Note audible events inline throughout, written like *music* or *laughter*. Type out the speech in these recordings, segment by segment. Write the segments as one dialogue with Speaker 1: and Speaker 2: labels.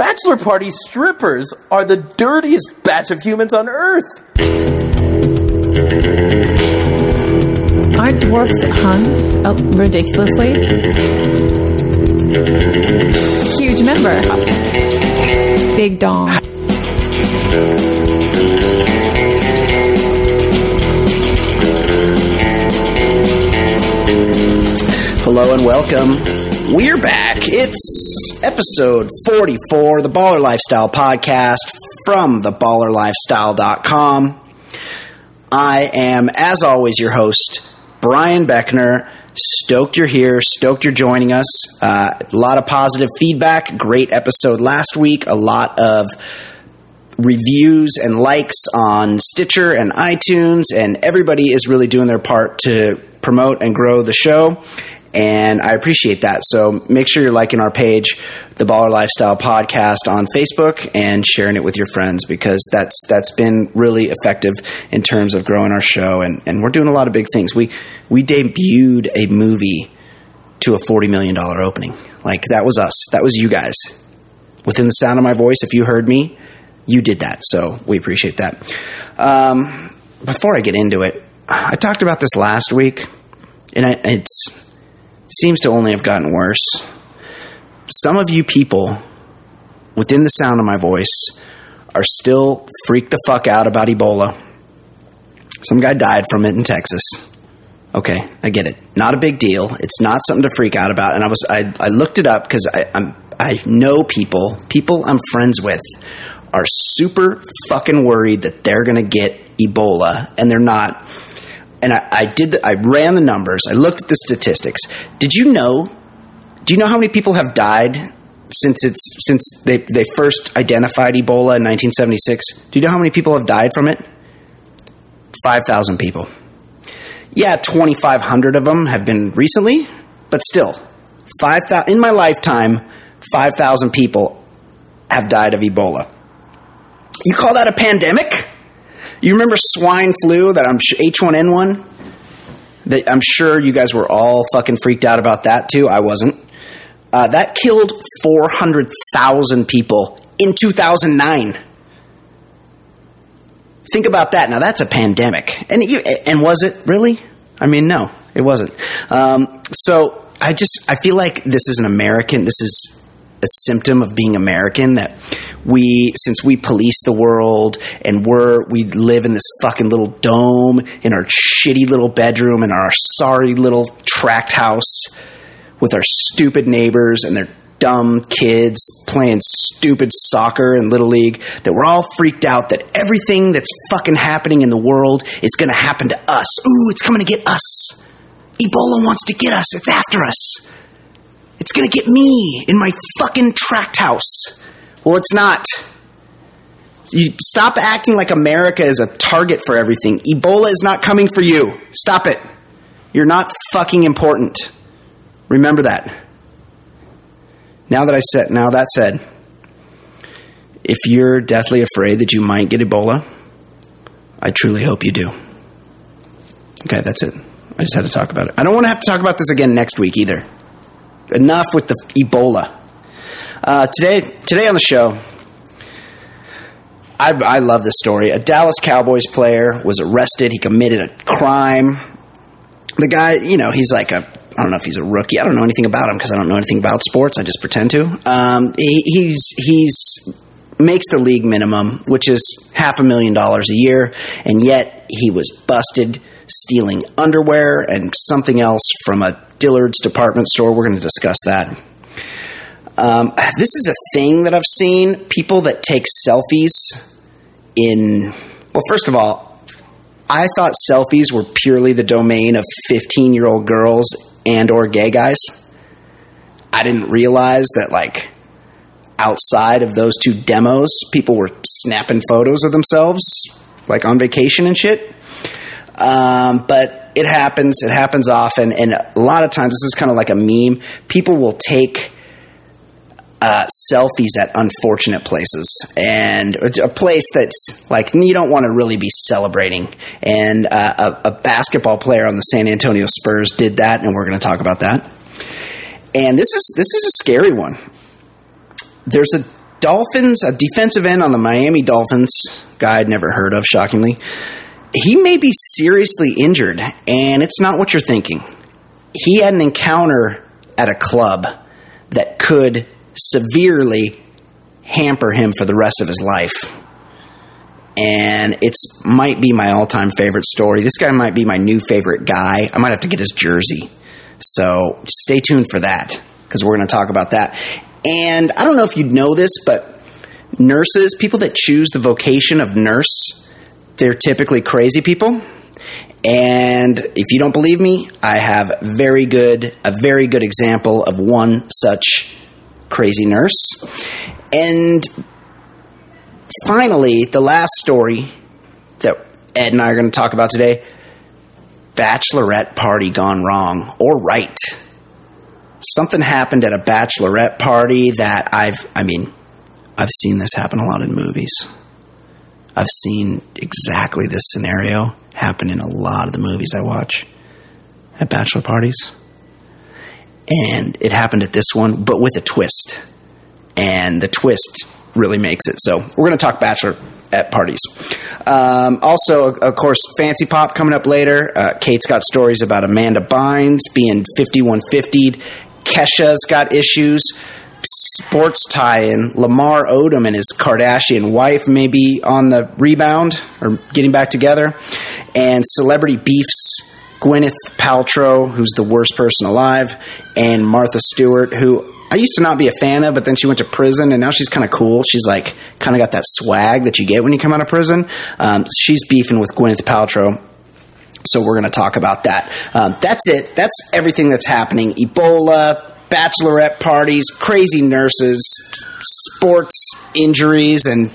Speaker 1: bachelor party strippers are the dirtiest batch of humans on Earth.
Speaker 2: Aren't dwarfs hung up oh, ridiculously? Huge member. Big dong.
Speaker 3: Hello and welcome. We're back. It's episode 44, the Baller Lifestyle podcast from theballerlifestyle.com. I am, as always, your host, Brian Beckner. Stoked you're here. Stoked you're joining us. Uh, a lot of positive feedback. Great episode last week. A lot of reviews and likes on Stitcher and iTunes, and everybody is really doing their part to promote and grow the show. And I appreciate that. So make sure you're liking our page, the Baller Lifestyle Podcast on Facebook, and sharing it with your friends because that's that's been really effective in terms of growing our show. And, and we're doing a lot of big things. We we debuted a movie to a forty million dollar opening. Like that was us. That was you guys. Within the sound of my voice, if you heard me, you did that. So we appreciate that. Um, before I get into it, I talked about this last week, and I, it seems to only have gotten worse. Some of you people within the sound of my voice are still freaked the fuck out about Ebola. Some guy died from it in Texas. Okay, I get it. Not a big deal. It's not something to freak out about. And I was I, I looked it up because I'm I know people people I'm friends with are super fucking worried that they're gonna get Ebola and they're not and I, I did. The, I ran the numbers. I looked at the statistics. Did you know? Do you know how many people have died since it's since they they first identified Ebola in 1976? Do you know how many people have died from it? Five thousand people. Yeah, 2,500 of them have been recently, but still, five thousand in my lifetime, five thousand people have died of Ebola. You call that a pandemic? You remember swine flu that I'm H1N1? That I'm sure you guys were all fucking freaked out about that too. I wasn't. Uh, that killed 400,000 people in 2009. Think about that. Now that's a pandemic, and you, and was it really? I mean, no, it wasn't. Um, so I just I feel like this is an American. This is a symptom of being American that we since we police the world and we're we live in this fucking little dome in our shitty little bedroom in our sorry little tract house with our stupid neighbors and their dumb kids playing stupid soccer in little league that we're all freaked out that everything that's fucking happening in the world is going to happen to us. Ooh, it's coming to get us. Ebola wants to get us. It's after us. It's gonna get me in my fucking tract house. Well, it's not. You stop acting like America is a target for everything. Ebola is not coming for you. Stop it. You're not fucking important. Remember that. Now that I said, now that said, if you're deathly afraid that you might get Ebola, I truly hope you do. Okay, that's it. I just had to talk about it. I don't want to have to talk about this again next week either. Enough with the Ebola. Uh, today, today on the show, I, I love this story. A Dallas Cowboys player was arrested. He committed a crime. The guy, you know, he's like a I don't know if he's a rookie. I don't know anything about him because I don't know anything about sports. I just pretend to. Um, he, he's he's makes the league minimum, which is half a million dollars a year, and yet he was busted stealing underwear and something else from a Dillard's department store. We're going to discuss that. Um, this is a thing that I've seen people that take selfies in. Well, first of all, I thought selfies were purely the domain of 15 year old girls and or gay guys. I didn't realize that like outside of those two demos, people were snapping photos of themselves like on vacation and shit. Um, but it happens. It happens often, and a lot of times this is kind of like a meme. People will take uh, selfies at unfortunate places and a place that's like you don't want to really be celebrating. And uh, a, a, basketball player on the San Antonio Spurs did that, and we're going to talk about that. And this is this is a scary one. There's a Dolphins, a defensive end on the Miami Dolphins, guy I'd never heard of, shockingly. He may be seriously injured, and it's not what you're thinking. He had an encounter at a club that could severely hamper him for the rest of his life. And it's might be my all-time favorite story. This guy might be my new favorite guy. I might have to get his jersey. So stay tuned for that because we're going to talk about that. And I don't know if you'd know this, but nurses, people that choose the vocation of nurse, they're typically crazy people. And if you don't believe me, I have very good a very good example of one such crazy nurse. And finally, the last story that Ed and I are going to talk about today bachelorette party gone wrong or right. Something happened at a bachelorette party that I've, I mean, I've seen this happen a lot in movies. I've seen exactly this scenario happen in a lot of the movies I watch at bachelor parties. And it happened at this one, but with a twist. And the twist really makes it. So we're going to talk bachelor at parties. Um, also, of course, Fancee Pop coming up later. Uh, Kate's got stories about Amanda Bynes being 5150'd. Kesha's got issues. Sports tie-in. Lamar Odom and his Kardashian wife may be on the rebound or getting back together. And celebrity beefs. Gwyneth Paltrow, who's the worst person alive, and Martha Stewart, who I used to not be a fan of, but then she went to prison and now she's kind of cool. She's like kind of got that swag that you get when you come out of prison. Um, she's beefing with Gwyneth Paltrow. So we're going to talk about that. Um, that's it. That's everything that's happening. Ebola, bachelorette parties, crazy nurses, sports injuries, and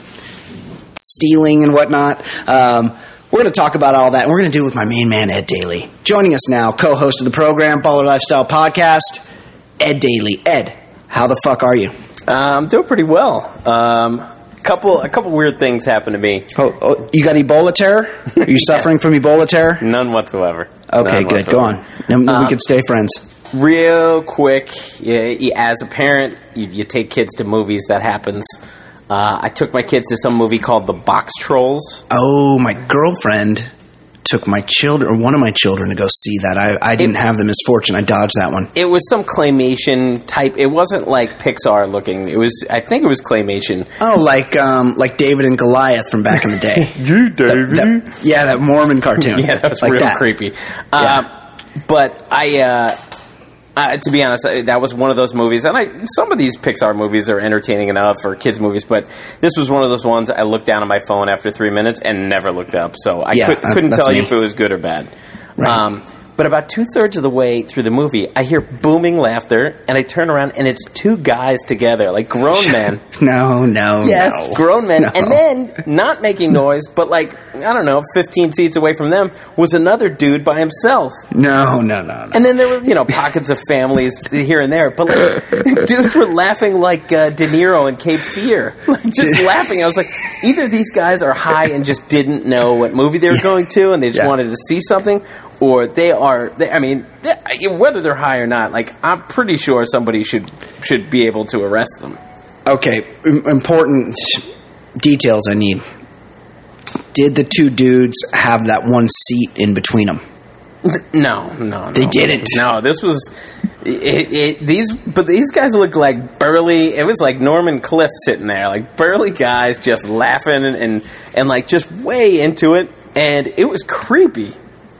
Speaker 3: stealing and whatnot. Um, we're going to talk about all that, and we're going to do it with my main man, Ed Daly. Joining us now, co host of the program, Baller Lifestyle Podcast, Ed Daly. Ed, how the fuck are you?
Speaker 1: I'm doing pretty well. Um, couple a couple weird things happened to me.
Speaker 3: Oh, oh, you got Ebola terror? Are you *laughs* suffering from Ebola terror?
Speaker 1: None whatsoever.
Speaker 3: Okay,
Speaker 1: None
Speaker 3: good. Go on.
Speaker 1: whatsoever.
Speaker 3: Then we
Speaker 1: Um,
Speaker 3: can stay friends.
Speaker 1: Real quick, as a parent, you, you take kids to movies. That happens. Uh, I took my kids to some movie called The Boxtrolls.
Speaker 3: Oh, my girlfriend took my children, or one of my children, to go see that. I, I didn't have the misfortune. I dodged that one.
Speaker 1: It was some claymation type. It wasn't like Pixar looking. It was. I think it was claymation.
Speaker 3: Oh, like um, like Davey and Goliath from back in the day. *laughs*
Speaker 1: You,
Speaker 3: That- that- yeah, that Mormon cartoon. *laughs*
Speaker 1: Yeah, that was
Speaker 3: Like
Speaker 1: real
Speaker 3: that.
Speaker 1: creepy. Uh, but I, uh, uh, to be honest, that was one of those movies, and I some of these Pixar movies are entertaining enough for kids movies, but this was one of those ones I looked down at my phone after three minutes and never looked up, so I
Speaker 3: Yeah,
Speaker 1: could,
Speaker 3: uh,
Speaker 1: couldn't
Speaker 3: that's
Speaker 1: tell you if it was good or bad.
Speaker 3: Right.
Speaker 1: Um, but about two thirds of the way through the movie, I hear booming laughter, and I turn around, and it's two guys together, like grown men. *laughs*
Speaker 3: No, no,
Speaker 1: Yes,
Speaker 3: no.
Speaker 1: grown men.
Speaker 3: No.
Speaker 1: And then, not making noise, but like, I don't know, 15 seats away from them was another dude by himself.
Speaker 3: No, no, no, no.
Speaker 1: And then there were, you know, pockets of families here and there. But like, *laughs* dudes were laughing like uh, De Niro in Cape Fear. *laughs* Like, just laughing. I was like, either these guys are high and just didn't know what movie they were going to and they just
Speaker 3: Yeah.
Speaker 1: wanted to see something, or they are, they, I mean, whether they're high or not, like, I'm pretty sure somebody should should be able to arrest them.
Speaker 3: Okay, im- important details I need. Did the two dudes have that one seat in between them?
Speaker 1: No, no, no.
Speaker 3: They didn't.
Speaker 1: No, this was it, it, these, but these guys look like burly. It was like Norm and Cliff sitting there, like burly guys just laughing and and, and like just way into it, and it was creepy.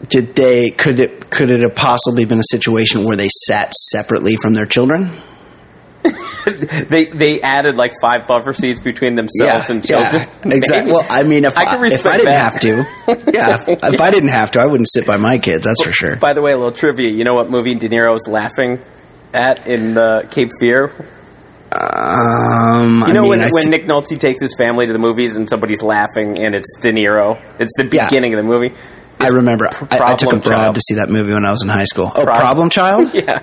Speaker 3: Did they? Could it? Could it have possibly been a situation where they sat separately from their children? *laughs*
Speaker 1: they they added like five buffer seats between themselves and children.
Speaker 3: exactly. Well, I mean, if
Speaker 1: I
Speaker 3: I, if I didn't
Speaker 1: that.
Speaker 3: have to, yeah, *laughs* if I didn't have to, I wouldn't sit by my kids. That's for sure.
Speaker 1: By the way, a little trivia. You know what movie De Niro was laughing at in uh, Cape Fear?
Speaker 3: Um,
Speaker 1: You know
Speaker 3: I mean,
Speaker 1: when,
Speaker 3: I
Speaker 1: when Nick Nolte takes his family to the movies and somebody's laughing and it's De Niro. It's the
Speaker 3: Yeah.
Speaker 1: beginning of the movie.
Speaker 3: I remember I, I took a
Speaker 1: Child.
Speaker 3: to see that movie when I was in high school. Oh,
Speaker 1: Prob-
Speaker 3: Problem Child. *laughs*
Speaker 1: Yeah.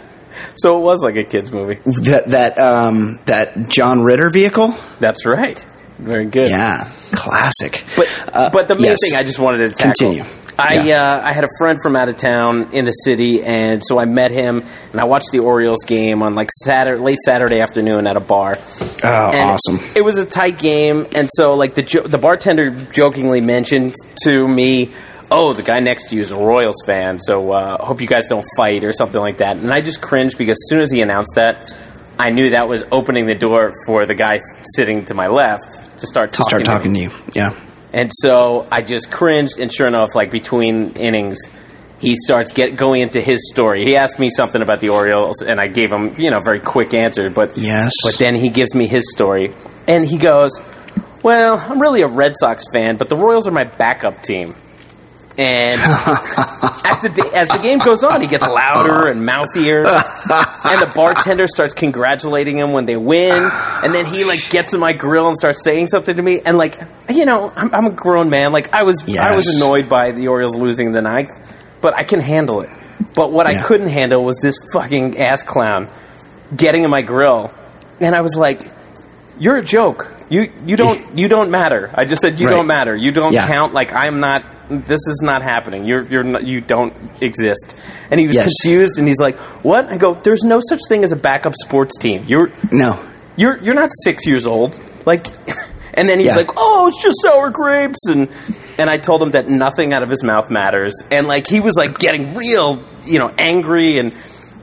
Speaker 1: So it was like a kids movie.
Speaker 3: that that um that John Ritter vehicle.
Speaker 1: That's right. Very good.
Speaker 3: Yeah, classic.
Speaker 1: But
Speaker 3: Uh,
Speaker 1: but the main
Speaker 3: yes.
Speaker 1: thing I just wanted to tackle.
Speaker 3: Continue.
Speaker 1: I
Speaker 3: Yeah.
Speaker 1: uh, I had a friend from out of town in the city, and so I met him, and I watched the Orioles game on like Saturday, late Saturday afternoon at a bar.
Speaker 3: Oh,
Speaker 1: And
Speaker 3: awesome.
Speaker 1: It was a tight game, and so like the jo- the bartender jokingly mentioned to me, "Oh, the guy next to you is a Royals fan, so uh, hope you guys don't fight or something like that." And I just cringed because as soon as he announced that, I knew that was opening the door for the guy sitting to my left to start
Speaker 3: To
Speaker 1: talking
Speaker 3: start
Speaker 1: to
Speaker 3: talking to you. Yeah.
Speaker 1: And so I just cringed, and sure enough, like between innings, he starts get going into his story. He asked me something about the Orioles, and I gave him, you know, a very quick answer. But
Speaker 3: Yes.
Speaker 1: but then he gives me his story, and he goes, "Well, I'm really a Red Sox fan, but the Royals are my backup team." And at the as the game goes on, he gets louder and mouthier, and the bartender starts congratulating him when they win. And then he like gets in my grill and starts saying something to me. And like you know, I'm, I'm a grown man. Like I was, I was annoyed by the Orioles losing the ninth, but I can handle it. But what I couldn't handle was this fucking ass clown getting in my grill, and I was like, "You're a joke. You you don't you don't matter." I just said, "You
Speaker 3: Right.
Speaker 1: don't matter. You don't
Speaker 3: Yeah.
Speaker 1: count. Like I'm not. This is not happening. You're you're not, you don't exist." And he was
Speaker 3: Yes.
Speaker 1: confused, and he's like, "What?" I go, "There's no such thing as a backup sports team. You're
Speaker 3: No.
Speaker 1: you're you're not six years old. Like, *laughs* and then he's
Speaker 3: Yeah.
Speaker 1: like, "Oh, it's just sour grapes," and and I told him that nothing out of his mouth matters, and like he was like getting real, you know, angry and.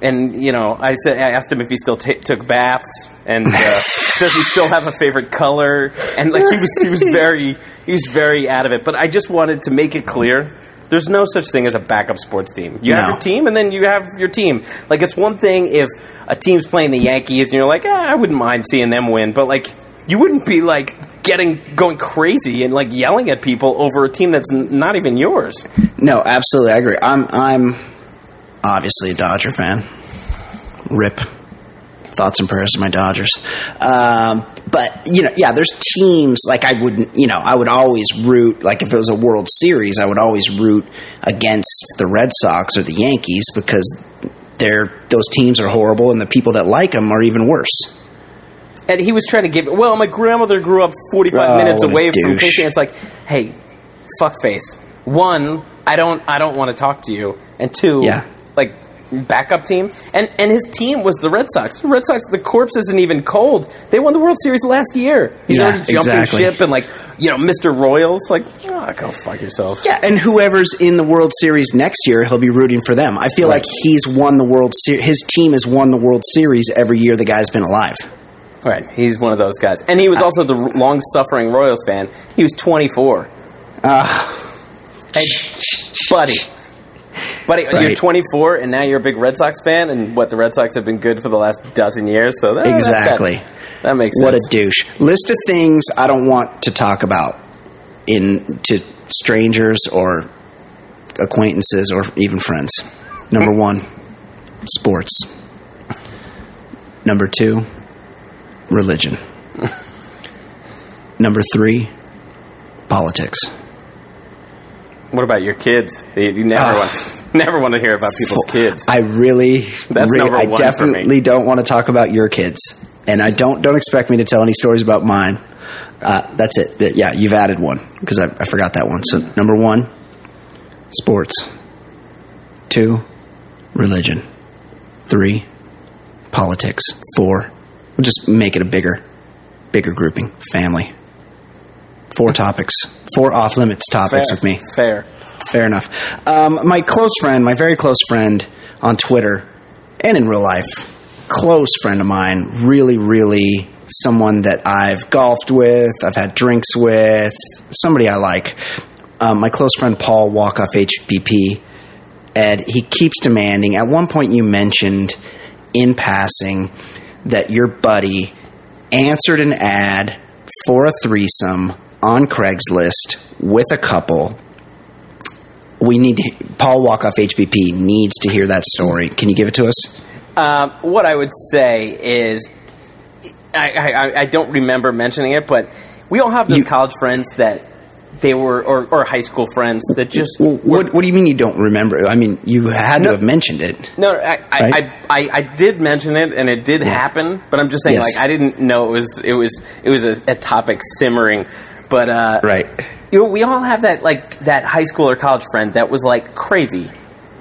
Speaker 1: And you know, I said I asked him if he still ta took baths, and uh, does he still have a favorite color? And like he was, he was *laughs* very, he was very out of it. But I just wanted to make it clear: there's no such thing as a backup sports team. You have
Speaker 3: No.
Speaker 1: your team, and then you have your team. Like it's one thing if a team's playing the Yankees, and you're like, eh, I wouldn't mind seeing them win, but like you wouldn't be like getting going crazy and like yelling at people over a team that's n- not even yours.
Speaker 3: No, absolutely. I agree. I'm I'm obviously a Dodger fan. Rip. Thoughts and prayers to my Dodgers. Um, but you know, yeah, there's teams like I wouldn't, you know, I would always root like if it was a World Series, I would always root against the Red Sox or the Yankees because they're those teams are horrible and the people that like them are even worse.
Speaker 1: And he was trying to give. Well, my grandmother grew up 45
Speaker 3: Oh,
Speaker 1: minutes away from. KC. It's like, hey, fuckface. One, I don't, I don't want to talk to you. And two,
Speaker 3: Yeah.
Speaker 1: like backup team. And and his team was the Red Sox. The Red Sox, the corpse isn't even cold. They won the World Series last year. He's
Speaker 3: Yeah,
Speaker 1: already jumping
Speaker 3: exactly.
Speaker 1: ship and like, you know, Mr. Royals. Like, oh, go fuck yourself.
Speaker 3: Yeah, and whoever's in the World Series next year, he'll be rooting for them. I feel
Speaker 1: Right.
Speaker 3: like he's won the World Series. His team has won the World Series every year the guy's been alive.
Speaker 1: Right, he's one of those guys, and he was ah. also the long-suffering Royals fan. He was 24. Ah. hey, buddy, buddy, you're 24, and now you're a big Red Sox fan, and what the Red Sox have been good for the last dozen years. So that,
Speaker 3: Exactly.
Speaker 1: that, that makes sense.
Speaker 3: What a douche. List of things I don't want to talk about in to strangers or acquaintances or even friends. Number 1, sports. Number 2, religion. Number 3, politics.
Speaker 1: What about your kids? You, never
Speaker 3: Ah.
Speaker 1: want, *laughs* never want to hear about people's kids.
Speaker 3: I really,
Speaker 1: That's
Speaker 3: really-
Speaker 1: number
Speaker 3: I
Speaker 1: one for
Speaker 3: definitely don't want to talk about your kids, and I don't don't expect me to tell any stories about mine. Uh, that's it. Yeah, you've added one because I, I forgot that one. So number one, sports. Two, religion. Three, politics. Four, we'll just make it a bigger, bigger grouping. Family. Four topics. Four off limits topics
Speaker 1: Fair.
Speaker 3: with me.
Speaker 1: Fair.
Speaker 3: Fair enough. Um, my close friend, my very close friend on Twitter and in real life, close friend of mine, really, really someone that I've golfed with, I've had drinks with, somebody I like. Um, my close friend Paul Walkoff HBP, Ed, he keeps demanding. At one point, you mentioned in passing that your buddy answered an ad for a threesome on Craigslist with a couple we need Paul Walkoff HBP needs to hear that story. Can you give it to us?
Speaker 1: Um, what I would say is, I, I, I don't remember mentioning it, but we all have those
Speaker 3: You-
Speaker 1: college friends that they were, or, or high school friends that just.
Speaker 3: Well, what What do you mean you don't remember? I mean, you had
Speaker 1: No.
Speaker 3: to have mentioned it.
Speaker 1: No, I, I,
Speaker 3: Right?
Speaker 1: I, I, I did mention it, and it did happen. But I'm just saying,
Speaker 3: Yes.
Speaker 1: like, I didn't know it was it was it was a, a topic simmering. But uh,
Speaker 3: Right.
Speaker 1: you know, we all have that like that high school or college friend that was like crazy,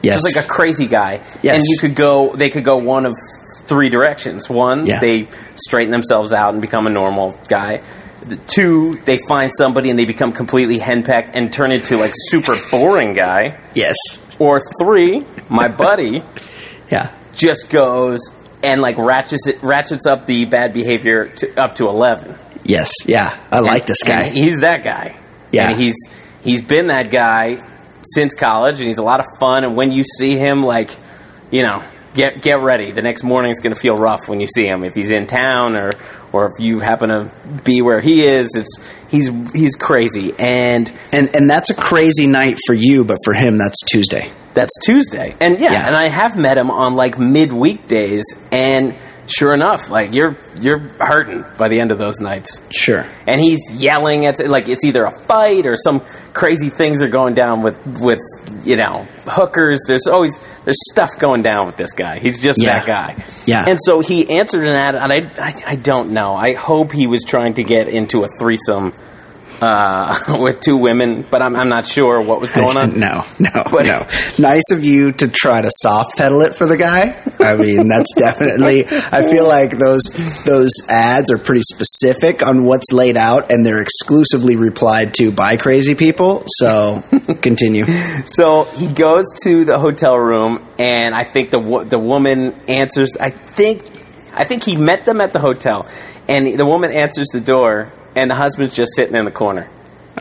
Speaker 3: Yes.
Speaker 1: just like a crazy guy.
Speaker 3: Yes.
Speaker 1: And you could go, they could go one of three directions. One,
Speaker 3: Yeah.
Speaker 1: they straighten themselves out and become a normal guy. Two, they find somebody and they become completely henpecked and turn into like super boring guy.
Speaker 3: yes.
Speaker 1: Or three, my *laughs* buddy
Speaker 3: Yeah.
Speaker 1: just goes and like ratchets it, ratchets up the bad behavior to, up to eleven.
Speaker 3: Yes. Yeah. I like this guy.
Speaker 1: He's that guy.
Speaker 3: Yeah.
Speaker 1: And he's he's been that guy since college, and he's a lot of fun. And when you see him, like, you know, get get ready. The next morning is going to feel rough when you see him. If he's in town or or if you happen to be where he is, it's he's he's crazy. And
Speaker 3: and and that's a crazy night for you, but for him, that's Tuesday.
Speaker 1: that's Tuesday. And yeah,
Speaker 3: Yeah.
Speaker 1: and I have met him on like midweek days, and sure enough, like you're you're hurting by the end of those nights.
Speaker 3: Sure.
Speaker 1: and he's yelling at like it's either a fight or some crazy things are going down with with you know hookers there's always there's stuff going down with this guy he's just
Speaker 3: Yeah.
Speaker 1: that guy
Speaker 3: Yeah.
Speaker 1: and so he answered an ad and I, I i don't know i hope he was trying to get into a threesome uh, *laughs* with two women but i'm, I'm not sure what was going on *laughs*
Speaker 3: no, no, *laughs*
Speaker 1: But-
Speaker 3: no. Nice of you to try to soft pedal it for the guy. I mean, that's definitely. I feel like those those ads are pretty specific on what's laid out, and they're exclusively replied to by crazy people. So, continue.
Speaker 1: So he goes to the hotel room, and I think the the woman answers. I think I think he met them at the hotel, and the woman answers the door, and the husband's just sitting in the corner.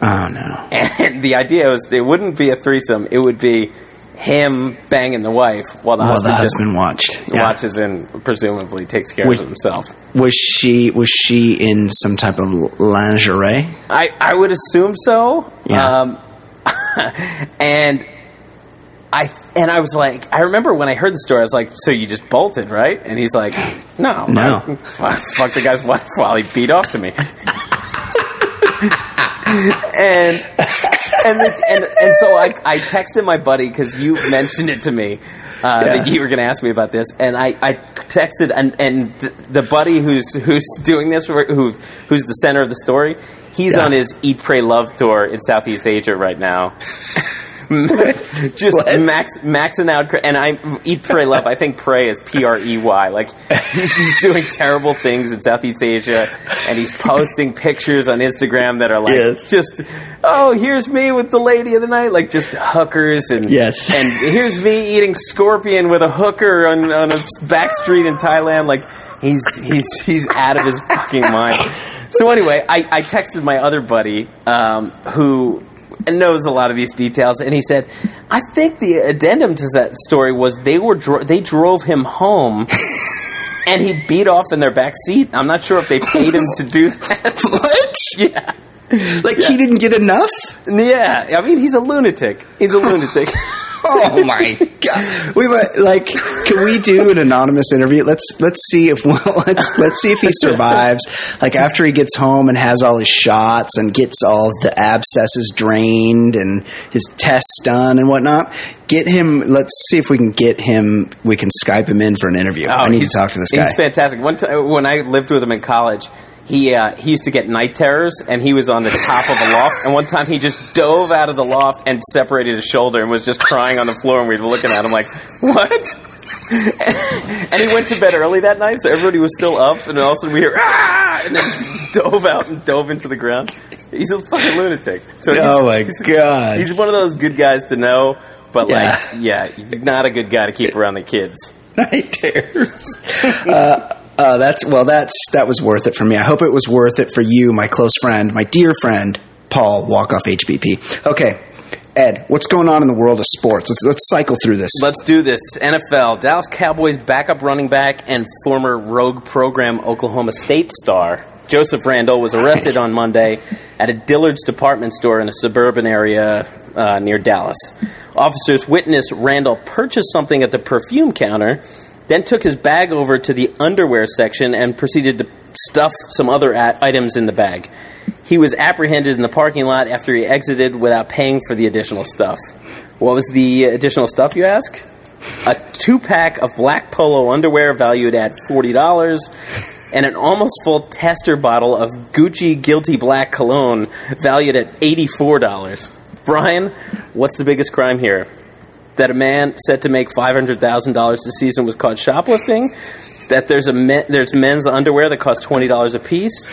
Speaker 3: Oh no.
Speaker 1: And the idea was it wouldn't be a threesome; it would be him banging the wife while the
Speaker 3: Well, the
Speaker 1: husband
Speaker 3: husband
Speaker 1: just
Speaker 3: watched. Yeah.
Speaker 1: watches and presumably takes care
Speaker 3: Wait.
Speaker 1: of himself.
Speaker 3: Was she was she in some type of lingerie?
Speaker 1: I, I would assume so.
Speaker 3: Yeah.
Speaker 1: Um, *laughs* and I and I was like, I remember when I heard the story, I was like, "So you just bolted, right?" And he's like, "No,
Speaker 3: No.
Speaker 1: I, *laughs* fuck, fuck the guy's wife while he beat off to me." *laughs* and and, the, and and so I I texted my buddy because you mentioned it to me. Uh,
Speaker 3: Yeah.
Speaker 1: That you were going to ask me about this, and I, I texted, and, and the, the buddy who's who's doing this, who who's the center of the story, he's
Speaker 3: Yeah.
Speaker 1: on his Eat, Pray, Love tour in Southeast Asia right now. *laughs* just
Speaker 3: What?
Speaker 1: max maxing out, and I eat pray love. I think pray is P R E Y. Like he's just doing terrible things in Southeast Asia, and he's posting pictures on Instagram that are like
Speaker 3: Yes.
Speaker 1: just, oh, here's me with the lady of the night, like just hookers, and
Speaker 3: Yes.
Speaker 1: and here's me eating scorpion with a hooker on on a back street in Thailand. Like he's he's he's out of his fucking mind. So anyway, I, I texted my other buddy um, who knows a lot of these details, and he said, "I think the addendum to that story was they were dro- they drove him home." *laughs* And he beat off in their back seat. I'm not sure if they paid him to do that. *laughs*
Speaker 3: What?
Speaker 1: Yeah,
Speaker 3: Like he didn't get enough?
Speaker 1: yeah. I mean, he's a lunatic. He's a lunatic. *laughs*
Speaker 3: Oh *laughs* my god! We like, can we do an anonymous interview? Let's let's see if *laughs* let's let's see if he survives. Like after he gets home and has all his shots and gets all the abscesses drained and his tests done and whatnot. Get him. Let's see if we can get him. We can Skype him in for an interview. Oh, I need to
Speaker 1: Oh,
Speaker 3: talk to this guy.
Speaker 1: He's fantastic. One time when I lived with him in college, he uh, he used to get night terrors, and he was on the top of the loft. And one time he just dove out of the loft and separated his shoulder and was just crying on the floor. And we were looking at him like, "What?" *laughs* and he went to bed early that night, so everybody was still up. And all of a sudden we hear ah, and then dove out and dove into the ground. He's a fucking lunatic. So he's,
Speaker 3: oh my
Speaker 1: he's,
Speaker 3: god!
Speaker 1: he's one of those good guys to know. But
Speaker 3: Yeah.
Speaker 1: like, yeah, he's not a good guy to keep around the kids. *laughs*
Speaker 3: night terrors. uh, uh, that's well. That's that was worth it for me. I hope it was worth it for you, my close friend, my dear friend, Paul Walkoff HBP. Okay, Ed, what's going on in the world of sports? Let's let's cycle through this.
Speaker 1: Let's do this. NFL, Dallas Cowboys backup running back and former rogue program Oklahoma State star Joseph Randle was arrested *laughs* on Monday at a Dillard's department store in a suburban area uh, near Dallas. Officers witnessed Randle purchase something at the perfume counter, then took his bag over to the underwear section and proceeded to stuff some other a- items in the bag. He was apprehended in the parking lot after he exited without paying for the additional stuff. What was the additional stuff, you ask? A two pack of black polo underwear valued at $40, and an almost full tester bottle of Gucci Guilty Black cologne valued at $84. Brian, what's the biggest crime here? That a man set to make $500,000 this season was caught shoplifting? That there's a men, there's men's underwear that cost $20 a piece?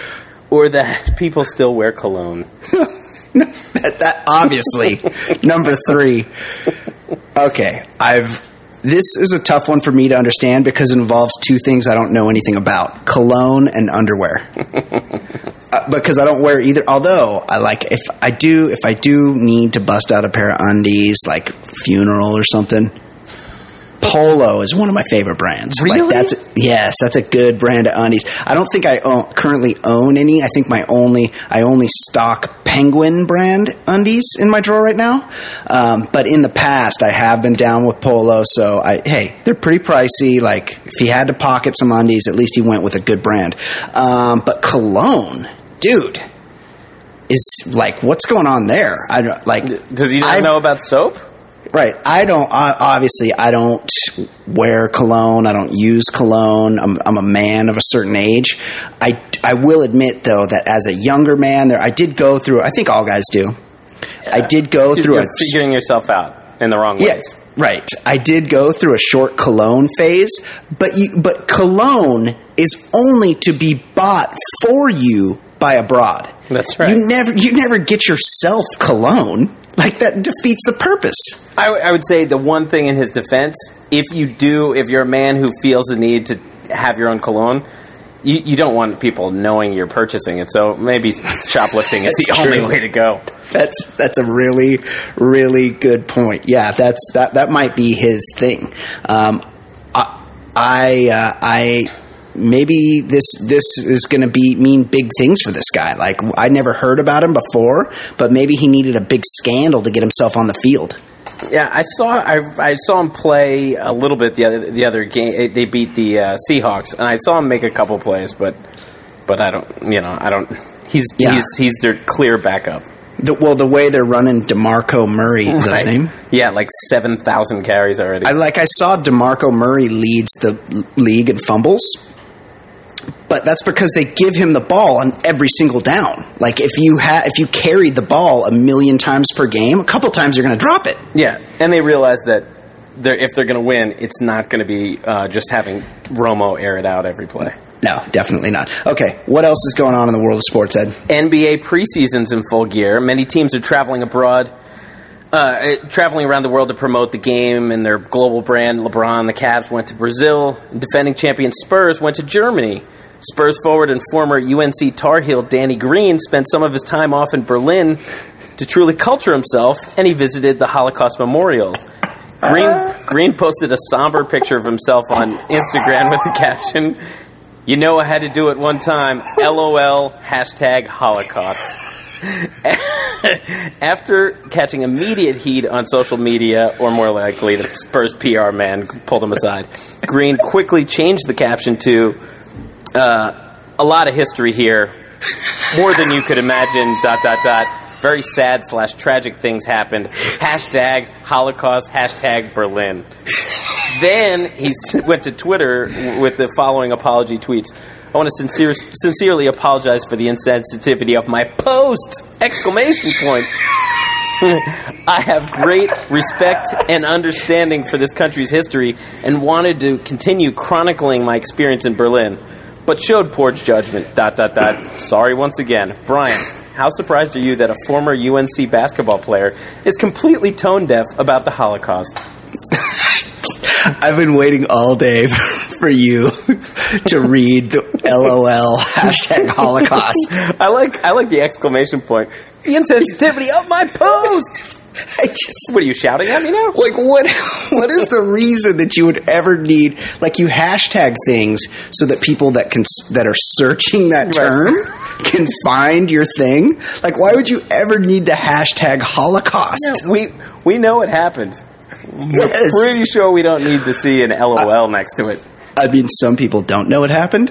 Speaker 1: Or that people still wear cologne? *laughs*
Speaker 3: that, that obviously *laughs* number three. Okay, I've. This is a tough one for me to understand because it involves two things I don't know anything about: cologne and underwear. *laughs* uh, because I don't wear either. Although I like if I do, if I do need to bust out a pair of undies, like funeral or something. Polo is one of my favorite brands.
Speaker 1: Really?
Speaker 3: Like that's yes, that's a good brand of undies. I don't think I own, currently own any. I think my only I only stock Penguin brand undies in my drawer right now. Um, but in the past, I have been down with Polo. So I hey, they're pretty pricey. Like if he had to pocket some undies, at least he went with a good brand. Um, but cologne, dude. Is like what's going on there? I don't like.
Speaker 1: Does he not
Speaker 3: I've-
Speaker 1: know about soap?
Speaker 3: Right. I don't. I, obviously, I don't wear cologne. I don't use cologne. I'm, I'm a man of a certain age. I, I will admit though that as a younger man, there I did go through. I think all guys do. I did go through
Speaker 1: You're
Speaker 3: a
Speaker 1: figuring yourself out in the wrong
Speaker 3: Yes,
Speaker 1: ways.
Speaker 3: right. I did go through a short cologne phase, but you, but cologne is only to be bought for you by a broad.
Speaker 1: That's right.
Speaker 3: You never you never get yourself cologne. Like that defeats the purpose.
Speaker 1: I, w- I would say the one thing in his defense, if you do, if you're a man who feels the need to have your own cologne, you, you don't want people knowing you're purchasing it. So maybe shoplifting is *laughs* the
Speaker 3: That's
Speaker 1: only way to go.
Speaker 3: That's that's a really really good point. Yeah, that's that that might be his thing. Um, I I, uh, I maybe this this is going to be mean big things for this guy. Like I never heard about him before, but maybe he needed a big scandal to get himself on the field.
Speaker 1: Yeah, I saw I, I saw him play a little bit the other the other game. They beat the uh, Seahawks, and I saw him make a couple plays, but but I don't you know I don't. He's
Speaker 3: Yeah.
Speaker 1: he's he's their clear backup.
Speaker 3: The, well, the way they're running DeMarco Murray is that his name.
Speaker 1: Yeah, like seven thousand carries already.
Speaker 3: I like I saw DeMarco Murray leads the league in fumbles. But that's because they give him the ball on every single down. Like if you ha- if you carried the ball a million times per game, a couple times you're going to drop it.
Speaker 1: Yeah, and they realize that they're, if they're going to win, it's not going to be uh, just having Romo air it out every play.
Speaker 3: No, definitely not. Okay, what else is going on in the world of sports, Ed?
Speaker 1: NBA preseason's in full gear. Many teams are traveling abroad, uh, uh, traveling around the world to promote the game and their global brand. LeBron, the Cavs went to Brazil. Defending champion Spurs went to Germany. Spurs forward and former UNC Tar Heel Danny Green spent some of his time off in Berlin to truly culture himself, and he visited the Holocaust Memorial. Green, uh. Green posted a somber picture of himself on Instagram with the caption, You know I had to do it one time. LOL, hashtag Holocaust. *laughs* After catching immediate heat on social media, or more likely, the Spurs PR man pulled him aside, Green quickly changed the caption to uh, a lot of history here, more than you could imagine. Dot dot dot. Very sad slash tragic things happened. Hashtag Holocaust. Hashtag Berlin. Then he went to Twitter with the following apology tweets. I want to sincere, sincerely apologize for the insensitivity of my post! Exclamation point. *laughs* I have great respect and understanding for this country's history and wanted to continue chronicling my experience in Berlin, but showed poor judgment. Dot dot dot. Sorry once again, Brian. How surprised are you that a former UNC basketball player is completely tone deaf about the Holocaust? *laughs*
Speaker 3: I've been waiting all day *laughs* for you to read the LOL hashtag Holocaust. *laughs*
Speaker 1: I like I like the exclamation point. The insensitivity of my post. *laughs*
Speaker 3: I just
Speaker 1: What are you shouting at me now?
Speaker 3: like what *laughs* what is the reason that you would ever need like you hashtag things so that people that can that are searching that
Speaker 1: Right.
Speaker 3: term *laughs* can find your thing like why would you ever need to hashtag holocaust
Speaker 1: We we know it happened.
Speaker 3: Yes.
Speaker 1: Pretty sure we don't need to see an LOL next to it.
Speaker 3: i mean some people don't know it happened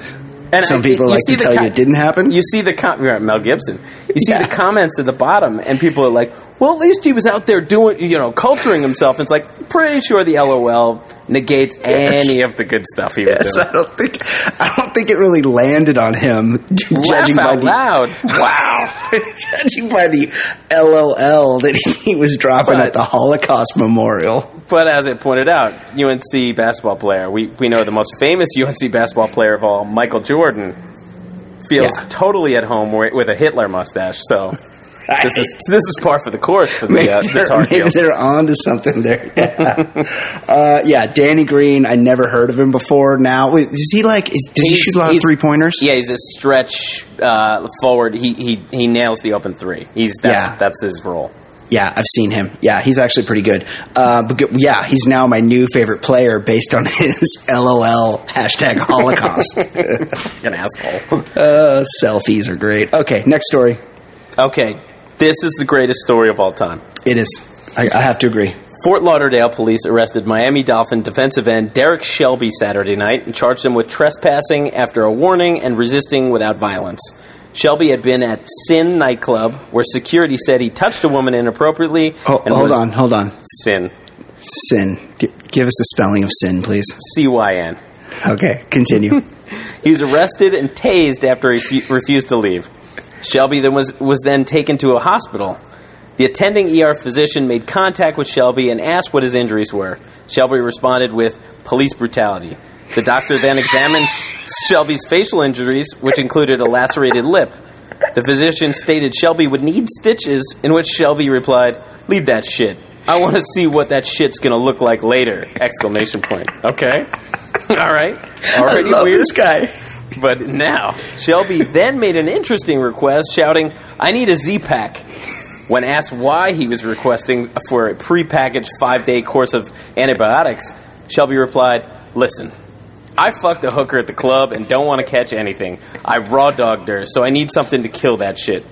Speaker 1: And
Speaker 3: Some
Speaker 1: I-
Speaker 3: people like to tell
Speaker 1: co-
Speaker 3: you it didn't happen.
Speaker 1: You see the com- Mel Gibson. You see
Speaker 3: Yeah.
Speaker 1: the comments at the bottom, and people are like, "Well, at least he was out there doing, you know, culturing himself." it's like pretty sure the LOL negates any of the good stuff he was
Speaker 3: Yes,
Speaker 1: doing.
Speaker 3: I don't think I don't think it really landed on him.
Speaker 1: Laugh
Speaker 3: judging by the
Speaker 1: loud! Wow. *laughs*
Speaker 3: judging by the LOL that he was dropping
Speaker 1: But-
Speaker 3: at the Holocaust Memorial.
Speaker 1: But as it pointed out, UNC basketball player, we, we know the most famous *laughs* UNC basketball player of all, Michael Jordan, feels
Speaker 3: Yeah.
Speaker 1: totally at home with a Hitler mustache. So *laughs* this is this is par for the course for the, uh, the Tar
Speaker 3: maybe
Speaker 1: Heels.
Speaker 3: they're on to something there. Yeah. *laughs* uh, yeah, Danny Green. I never heard of him before. Now, wait, is he like? Is, does he shoot a lot of three pointers?
Speaker 1: Yeah, he's a stretch uh, forward. He, he he nails the open three. He's that's,
Speaker 3: Yeah.
Speaker 1: that's his role.
Speaker 3: Yeah, I've seen him. Yeah, he's actually pretty good. Uh, but yeah, he's now my new favorite player based on *laughs* his LOL hashtag Holocaust. *laughs*
Speaker 1: An asshole.
Speaker 3: uh, selfies are great. Okay, next story.
Speaker 1: okay, this is the greatest story of all time.
Speaker 3: It is. I, I have to agree.
Speaker 1: Fort Lauderdale police arrested Miami Dolphin defensive end Derrick Shelby Saturday night and charged him with trespassing after a warning and resisting without violence. Shelby had been at Sin nightclub where security said he touched a woman inappropriately.
Speaker 3: Oh,
Speaker 1: and
Speaker 3: hold on, hold on.
Speaker 1: Sin.
Speaker 3: Sin. G- give us the spelling of sin, please.
Speaker 1: C Y N.
Speaker 3: Okay, continue. *laughs*
Speaker 1: He was arrested and tased after he fu- refused to leave. Shelby then was, was then taken to a hospital. The attending ER physician made contact with Shelby and asked what his injuries were. Shelby responded with police brutality. The doctor then examined Shelby's facial injuries, which included a lacerated lip. The physician stated Shelby would need stitches, in which Shelby replied, "Leave that shit. I want to see what that shit's gonna look like later!" Exclamation point. Okay, *laughs* all right.
Speaker 3: I
Speaker 1: Already
Speaker 3: love
Speaker 1: weird.
Speaker 3: this guy.
Speaker 1: But now, Shelby then made an interesting request, shouting, I need a Z Pack. When asked why he was requesting for a prepackaged five day course of antibiotics, Shelby replied, Listen, I fucked a hooker at the club and don't want to catch anything. I raw dogged her, so I need something to kill that shit.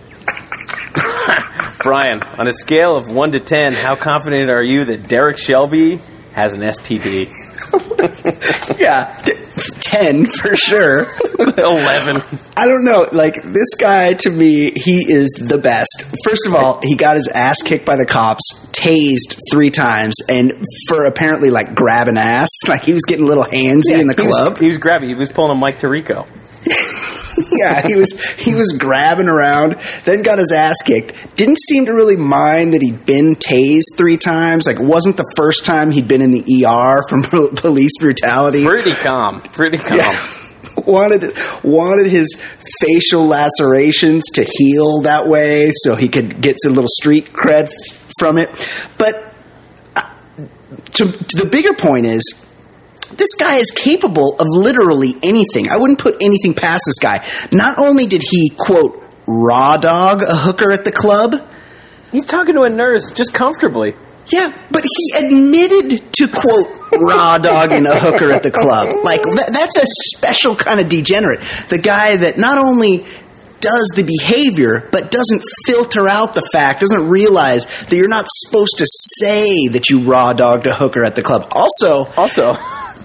Speaker 1: *laughs* Brian, on a scale of 1 to 10, how confident are you that Derrick Shelby has an STD? *laughs*
Speaker 3: Yeah, t- ten for sure. *laughs*
Speaker 1: 11.
Speaker 3: I don't know. Like this guy to me, he is the best. First of all, he got his ass kicked by the cops, tased three times, and for apparently like grabbing ass, *laughs* like he was getting a little handsy in the
Speaker 1: He was-
Speaker 3: club.
Speaker 1: He was, grabbing. He was pulling a Mike Tirico. *laughs* *laughs*
Speaker 3: yeah, he was he was grabbing around, then got his ass kicked. Didn't seem to really mind that he'd been tased three times. Like, wasn't the first time he'd been in the ER from *laughs* police brutality.
Speaker 1: Pretty calm. Pretty calm.
Speaker 3: Yeah. *laughs* wanted wanted his facial lacerations to heal that way, so he could get some little street cred from it. But uh, to, to the bigger point is. This guy is capable of literally anything. I wouldn't put anything past this guy. Not only did he, quote, raw dog a hooker at the club,
Speaker 1: He's talking to a nurse just comfortably.
Speaker 3: yeah, but he admitted to quote raw dogging a hooker at the club. Like that, that's a special kind of degenerate. The guy that not only does the behavior but doesn't filter out the fact, doesn't realize that you're not supposed to say that you raw dogged a hooker at the club. Also,
Speaker 1: Also,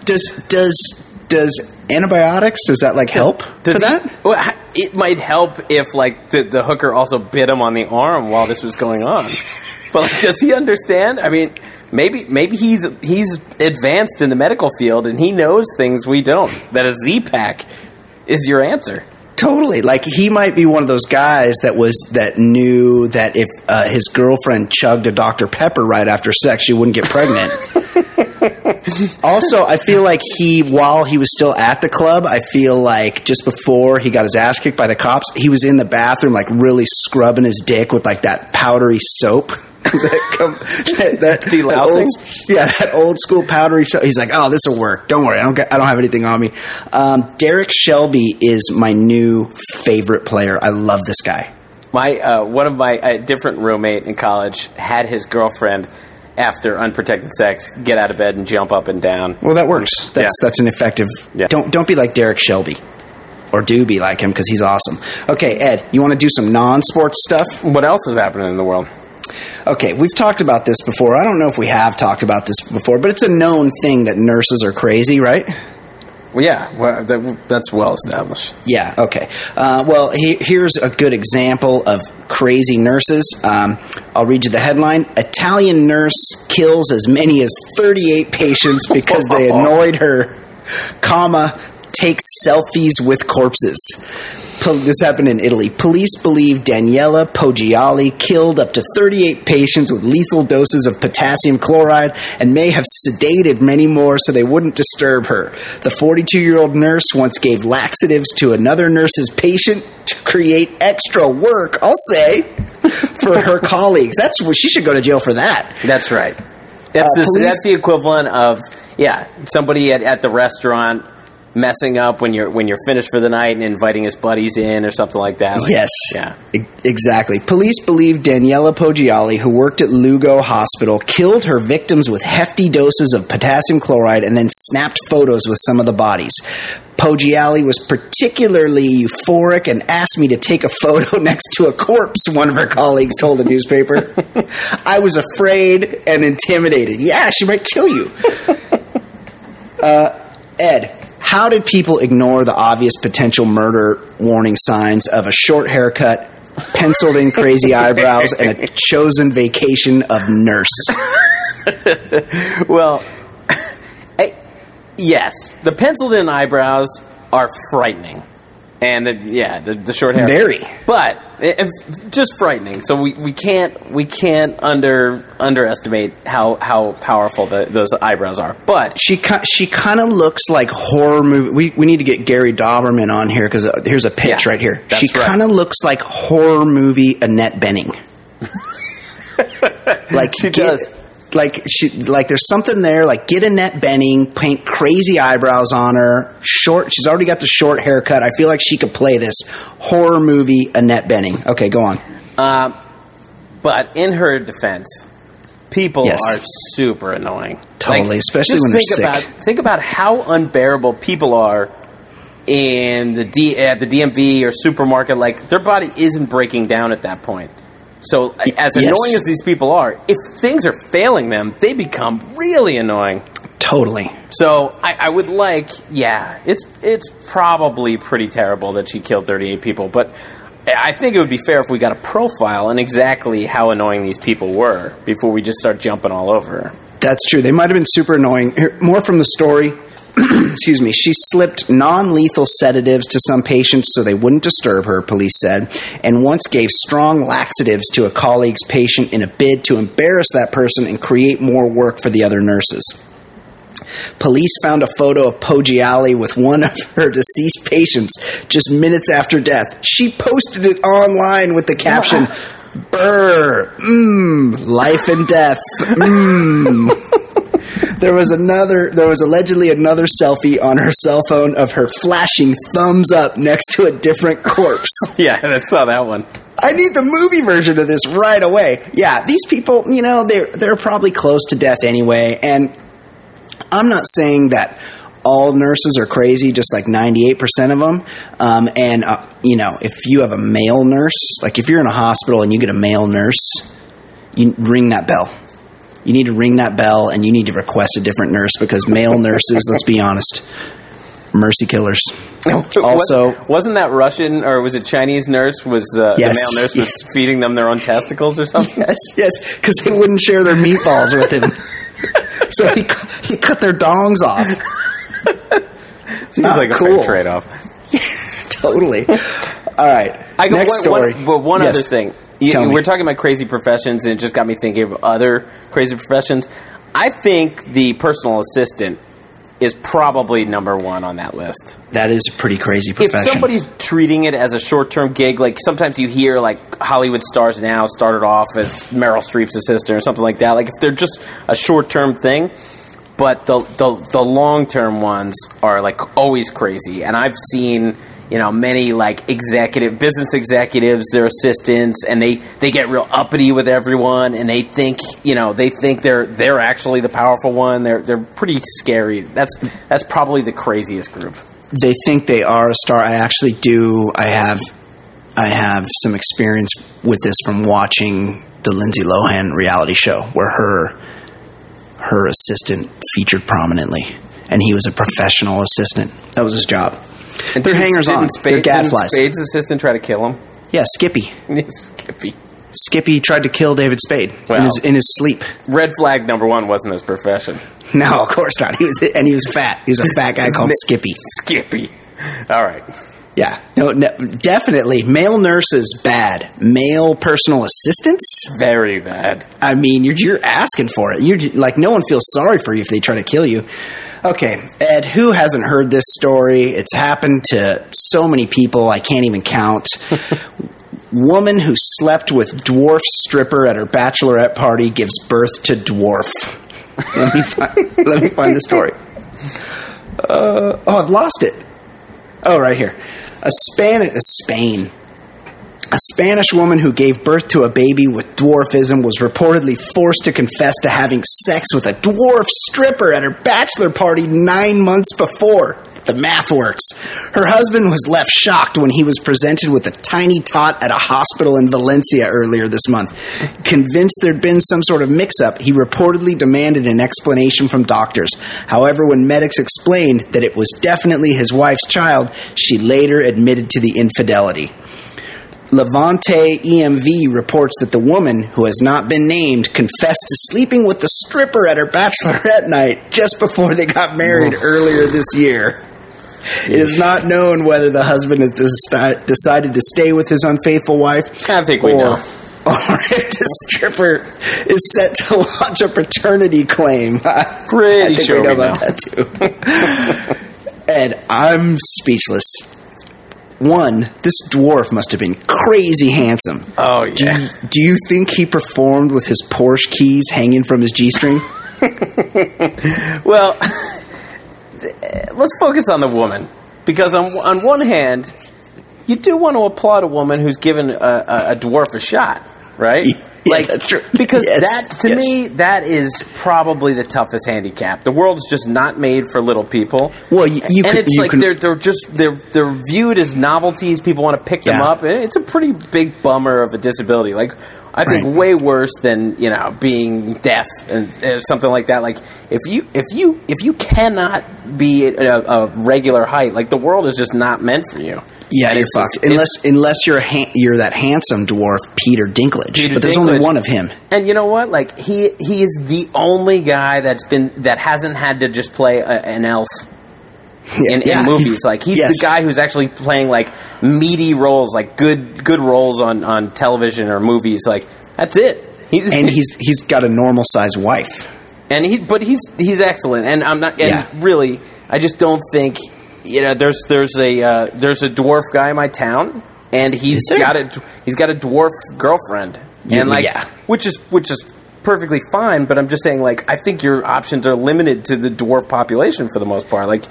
Speaker 3: does does does antibiotics does that like help
Speaker 1: does
Speaker 3: for
Speaker 1: he-
Speaker 3: that?
Speaker 1: well, it might help if like the, the hooker also bit him on the arm while this was going on. But like, does he understand? I mean, maybe maybe he's he's advanced in the medical field and he knows things we don't. That a Z pack is your answer.
Speaker 3: Totally. Like he might be one of those guys that was that knew that if uh, his girlfriend chugged a Dr Pepper right after sex, she wouldn't get pregnant. *laughs* *laughs* also, I feel like he, while he was still at the club, I feel like just before he got his ass kicked by the cops, he was in the bathroom, like really scrubbing his dick with like that powdery soap. *laughs* that come, that, that, *laughs* that old, yeah, that old school powdery soap. He's like, "Oh, this will work. Don't worry, I don't get, I don't have anything on me." Um, Derrick Shelby is my new favorite player. I love this guy.
Speaker 1: My uh, one of my uh, different roommate in college had his girlfriend after unprotected sex get out of bed and jump up and down.
Speaker 3: Well, that works. That's
Speaker 1: Yeah.
Speaker 3: that's an effective.
Speaker 1: Yeah.
Speaker 3: Don't don't be like Derrick Shelby, or do be like him because he's awesome. Okay, Ed, you want to do some non-sports stuff?
Speaker 1: What else is happening in the world?
Speaker 3: Okay, we've talked about this before. I don't know if we have talked about this before, but it's a known thing that nurses are crazy, right?
Speaker 1: Well, yeah, well, that, that's well established.
Speaker 3: Yeah, okay. Uh, well, he, here's a good example of crazy nurses. Um, I'll read you the headline Italian nurse kills as many as 38 patients because they *laughs* annoyed her, comma, takes selfies with corpses. This happened in Italy. Police believe Daniela Poggiali killed up to 38 patients with lethal doses of potassium chloride and may have sedated many more so they wouldn't disturb her. The 42 year old nurse once gave laxatives to another nurse's patient to create extra work, I'll say, for her *laughs* colleagues. That's what she should go to jail for that.
Speaker 1: That's right. That's
Speaker 3: Uh,
Speaker 1: the,
Speaker 3: police-
Speaker 1: that's the equivalent of yeah, somebody at, at the restaurant messing up when you're when you're finished for the night and inviting his buddies in or something like that. Like,
Speaker 3: Yes.
Speaker 1: Yeah.
Speaker 3: E- Exactly. Police believe Daniela Poggiali, who worked at Lugo Hospital, killed her victims with hefty doses of potassium chloride and then snapped photos with some of the bodies. Poggiali was particularly euphoric and asked me to take a photo *laughs* next to a corpse, one of her colleagues told the newspaper. *laughs* I was afraid and intimidated. Yeah, she might kill you. *laughs* Uh, Ed, how did people ignore the obvious potential murder warning signs of a short haircut, penciled in crazy *laughs* eyebrows, and a chosen vacation of nurse? *laughs*
Speaker 1: Well, I, *laughs* eh, yes, the penciled in eyebrows are frightening, and the, yeah, the, the short hair
Speaker 3: Very.
Speaker 1: but it, it- just frightening. So we, we can't we can't under underestimate how how powerful the, those eyebrows are. But
Speaker 3: She she kind of looks like horror movie. We we need to get Gary Doberman on here because uh, here's a pitch
Speaker 1: Yeah,
Speaker 3: right here. She kind of looks like horror movie Annette Bening. *laughs* like
Speaker 1: She
Speaker 3: get-
Speaker 1: does.
Speaker 3: Like she like there's something there. Like get Annette Bening, paint crazy eyebrows on her. Short. She's already got the short haircut. I feel like she could play this horror movie Annette Bening. Okay, go on.
Speaker 1: Um, but in her defense, people
Speaker 3: Yes.
Speaker 1: are super annoying.
Speaker 3: Totally, especially
Speaker 1: just
Speaker 3: when they're
Speaker 1: think
Speaker 3: sick.
Speaker 1: About, think about how unbearable people are in the D, at the DMV or supermarket. Like their body isn't breaking down at that point. So, as
Speaker 3: yes.
Speaker 1: annoying as these people are, if things are failing them, they become really annoying.
Speaker 3: Totally.
Speaker 1: So I, I would like, yeah, it's it's probably pretty terrible that she killed 38 people, but I think it would be fair if we got a profile on exactly how annoying these people were before we just start jumping all over.
Speaker 3: That's true. They might have been super annoying. Here, more from the story. *clears throat* Excuse me. She slipped non lethal sedatives to some patients so they wouldn't disturb her, police said, and once gave strong laxatives to a colleague's patient in a bid to embarrass that person and create more work for the other nurses. Police found a photo of Poggiali with one of *laughs* her deceased patients just minutes after death. She posted it online with the caption, *laughs* Brr, mmm, life and death, mmm. *laughs* There was another, there was allegedly another selfie on her cell phone of her flashing thumbs up next to a different corpse. *laughs*
Speaker 1: Yeah, I saw that one.
Speaker 3: I need the movie version of this right away. Yeah, these people, you know, they're they're probably close to death anyway, and I'm not saying that all nurses are crazy, just like 98% of them. Um, and uh, you know, if you have a male nurse, like if you're in a hospital and you get a male nurse, you ring that bell. You need to ring that bell, and you need to request a different nurse because male *laughs* nurses, let's be honest, mercy killers. *laughs* Also-
Speaker 1: Was, wasn't that Russian or was it Chinese nurse? Was uh,
Speaker 3: Yes,
Speaker 1: the male nurse was
Speaker 3: yes.
Speaker 1: feeding them their own testicles or something?
Speaker 3: Yes, yes, because they wouldn't share their meatballs with him. *laughs* so he he cut their dongs off.
Speaker 1: Seems
Speaker 3: Not
Speaker 1: like a
Speaker 3: cool.
Speaker 1: fair trade off.
Speaker 3: totally. All right.
Speaker 1: I go,
Speaker 3: Next
Speaker 1: one,
Speaker 3: story.
Speaker 1: One, but one
Speaker 3: Yes.
Speaker 1: other thing. You, we're talking about crazy professions, and it just got me thinking of other crazy professions. I think the personal assistant is probably number one on that list.
Speaker 3: That is a pretty crazy profession.
Speaker 1: If somebody's treating it as a short term gig, like sometimes you hear like Hollywood stars now started off as Meryl Streep's assistant or something like that. Like if they're just a short term thing, but the the, the long term ones are like always crazy. And I've seen you know many like executive business executives, their assistants, and they they get real uppity with everyone, and they think you know they think they're they're actually the powerful one. They're they're pretty scary. That's that's probably the craziest group.
Speaker 3: they think they are a star. I actually do. I have, I have some experience with this from watching the Lindsay Lohan reality show, where her, her assistant featured prominently, and he was a professional assistant. That was his job.
Speaker 1: And
Speaker 3: They're hangers on.
Speaker 1: Spade,
Speaker 3: They're gadflies.
Speaker 1: Spade's assistant try to kill him.
Speaker 3: Yeah, Skippy. *laughs*
Speaker 1: Skippy.
Speaker 3: Skippy tried to kill David Spade in, his, in his sleep.
Speaker 1: Red flag number one wasn't his profession.
Speaker 3: No, of course not. He was, and he was fat. He was a fat guy *laughs* called Skippy.
Speaker 1: Skippy. All right.
Speaker 3: Yeah, no, no, definitely. Male nurses bad. Male personal assistants.
Speaker 1: Very bad.
Speaker 3: I mean, you're you're asking for it. You're like no one feels sorry for you if they try to kill you. Okay, Ed, who hasn't heard this story? It's happened to so many people I can't even count. *laughs* Woman who slept with dwarf stripper at her bachelorette party gives birth to dwarf. let, me find, let me find the story. Uh, oh, I've lost it. Oh, right here. A Span a Spain. A Spanish woman who gave birth to a baby with dwarfism was reportedly forced to confess to having sex with a dwarf stripper at her bachelor party nine months before. The math works. Her husband was left shocked when he was presented with a tiny tot at a hospital in Valencia earlier this month. Convinced there'd been some sort of mix up, he reportedly demanded an explanation from doctors. However, when medics explained that it was definitely his wife's child, she later admitted to the infidelity. Levante EMV reports that the woman, who has not been named, confessed to sleeping with the stripper at her bachelorette *laughs* night just before they got married earlier this year. It is not known whether the husband has deci- decided to stay with his unfaithful wife.
Speaker 1: I think we
Speaker 3: or,
Speaker 1: know. *laughs*
Speaker 3: Or if the stripper is set to *laughs* launch a paternity claim. I
Speaker 1: Pretty
Speaker 3: think
Speaker 1: sure
Speaker 3: we know
Speaker 1: we
Speaker 3: about
Speaker 1: know.
Speaker 3: that too. and I'm speechless. One, this dwarf must have been crazy handsome.
Speaker 1: Oh,
Speaker 3: Do
Speaker 1: yeah.
Speaker 3: you, do you think he performed with his Porsche keys hanging from his G string? *laughs*
Speaker 1: Well, let's focus on the woman because on on one hand, you do want to applaud a woman who's given a, a, a dwarf a shot, right?
Speaker 3: Yeah, *laughs* that's true.
Speaker 1: Because
Speaker 3: Yes,
Speaker 1: that to
Speaker 3: yes.
Speaker 1: me that is probably the toughest handicap. The world's just not made for little people.
Speaker 3: Well, you- you
Speaker 1: and
Speaker 3: could-
Speaker 1: it's like they're they're just they're they're viewed as novelties. People want to pick them up. and It's a pretty big bummer of a disability. Like I think
Speaker 3: Right.
Speaker 1: way worse than you know being deaf and uh, something like that. Like if you if you if you cannot be at a, a regular height, like the world is just not meant for you.
Speaker 3: Yeah, you're fucked. Unless unless you're a ha- you're that handsome dwarf, Peter Dinklage.
Speaker 1: Peter
Speaker 3: but there's only one of him.
Speaker 1: And you know what? Like he he is the only guy that's been that hasn't had to just play a, an elf in,
Speaker 3: Yeah.
Speaker 1: in movies. Like he's
Speaker 3: Yes.
Speaker 1: the guy who's actually playing like meaty roles, like good good roles on on television or movies. Like that's it. He's,
Speaker 3: and *laughs* he's he's got a normal sized wife.
Speaker 1: and he but he's he's excellent. And I'm not. And
Speaker 3: Yeah.
Speaker 1: really, I just don't think you know. There's there's a uh, there's a dwarf guy in my town, and he's got a he's got a dwarf girlfriend, and like
Speaker 3: yeah.
Speaker 1: which is which is perfectly fine. But I'm just saying, like, I think your options are limited to the dwarf population for the most part. Like,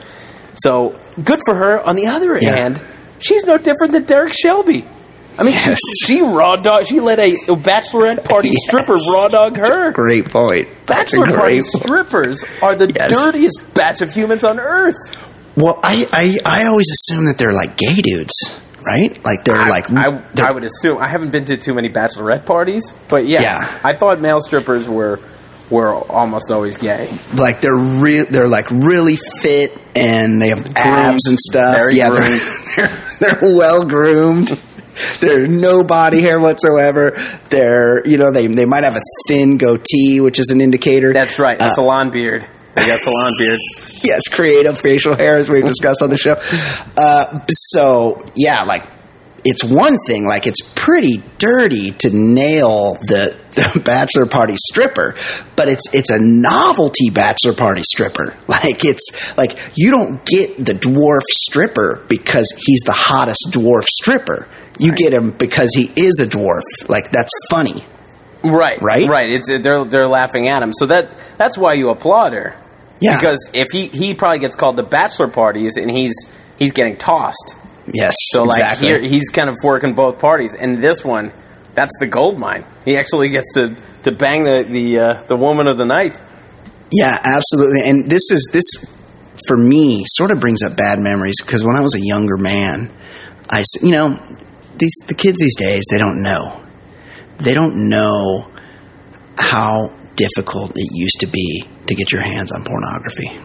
Speaker 1: so good for her. On the other
Speaker 3: Yeah.
Speaker 1: hand, she's no different than Derrick Shelby. I mean,
Speaker 3: Yes.
Speaker 1: she, she raw dog. She let a, a bachelorette party
Speaker 3: Yes.
Speaker 1: stripper raw dog her.
Speaker 3: Great point. That's
Speaker 1: Bachelor party
Speaker 3: point.
Speaker 1: strippers are the
Speaker 3: Yes.
Speaker 1: dirtiest batch of humans on earth.
Speaker 3: Well, I, I I always assume that they're like gay dudes, right? Like they're
Speaker 1: I,
Speaker 3: like
Speaker 1: I,
Speaker 3: they're-
Speaker 1: I would assume. I haven't been to too many bachelorette parties, but yeah,
Speaker 3: Yeah.
Speaker 1: I thought male strippers were were almost always gay.
Speaker 3: like they're real they're like really fit and they have abs and stuff.
Speaker 1: Very
Speaker 3: yeah,
Speaker 1: groomed.
Speaker 3: they're, *laughs* they're they're well groomed. There's no body hair whatsoever. They're you know they they might have a thin goatee, which is an indicator.
Speaker 1: That's right, a
Speaker 3: Uh,
Speaker 1: salon beard. They got salon beards. *laughs*
Speaker 3: yes, creative facial hair as we've discussed on the show. Uh, so yeah, like it's one thing, like it's pretty dirty to nail the, *laughs* the bachelor party stripper, but it's it's a novelty bachelor party stripper. *laughs* Like it's like you don't get the dwarf stripper because he's the hottest dwarf stripper. You get him because he is a dwarf. Like that's funny.
Speaker 1: Right,
Speaker 3: Right?
Speaker 1: right. It's they're they're laughing at him, so that that's why you applaud her.
Speaker 3: Yeah.
Speaker 1: because if he he probably gets called to bachelor parties and he's he's getting tossed.
Speaker 3: Yes.
Speaker 1: So like
Speaker 3: exactly.
Speaker 1: here he's kind of working both parties, and this one that's the gold mine. He actually gets to to bang the the uh, the woman of the night.
Speaker 3: Yeah, absolutely. And this is this for me sort of brings up bad memories because when I was a younger man, I you know these the kids these days they don't know they don't know how difficult it used to be to get your hands on pornography.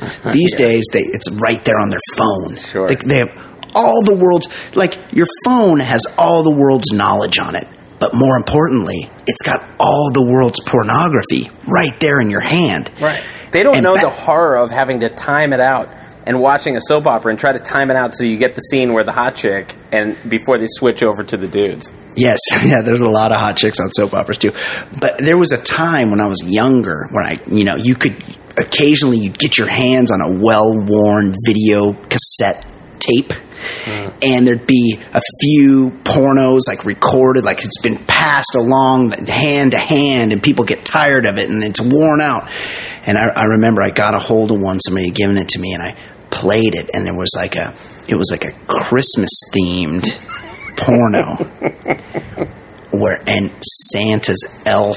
Speaker 3: *laughs* These days, they it's right there on their phone.
Speaker 1: Sure.
Speaker 3: They, they have all the world's like your phone has all the world's knowledge on it. But more importantly, it's got all the world's pornography right there in your hand.
Speaker 1: Right. They don't
Speaker 3: And
Speaker 1: know
Speaker 3: ba-
Speaker 1: the horror of having to time it out and watching a soap opera and try to time it out so you get the scene where the hot chick and before they switch over to the dudes.
Speaker 3: Yes, *laughs* yeah, there's a lot of hot chicks on soap operas too. But there was a time when I was younger when I, you know, you could occasionally you'd get your hands on a well-worn video cassette tape mm. and there'd be a few pornos like recorded like it's been passed along hand to hand and people get tired of it and it's worn out. And I, I remember I got a hold of one, somebody had given it to me and I played it and there was like a it was like a Christmas themed porno where and Santa's elf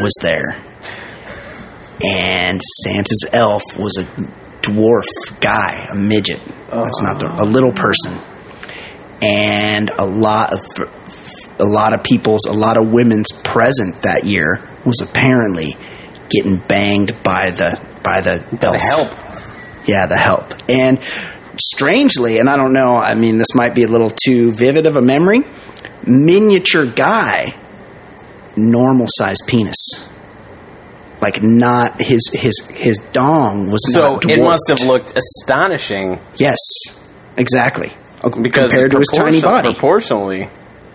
Speaker 3: was there, and Santa's elf was a dwarf guy, a midget. That's not the, a little person, and a lot of a lot of people's, a lot of women's present that year was apparently getting banged by the by the
Speaker 1: The
Speaker 3: elf.
Speaker 1: help.
Speaker 3: Yeah, the help. And strangely, and I don't know, I mean, this might be a little too vivid of a memory. Miniature guy, normal sized penis. Like not his his his dong was
Speaker 1: So it must have looked astonishing
Speaker 3: yes exactly
Speaker 1: because
Speaker 3: compared to his tiny body.
Speaker 1: Proportionally.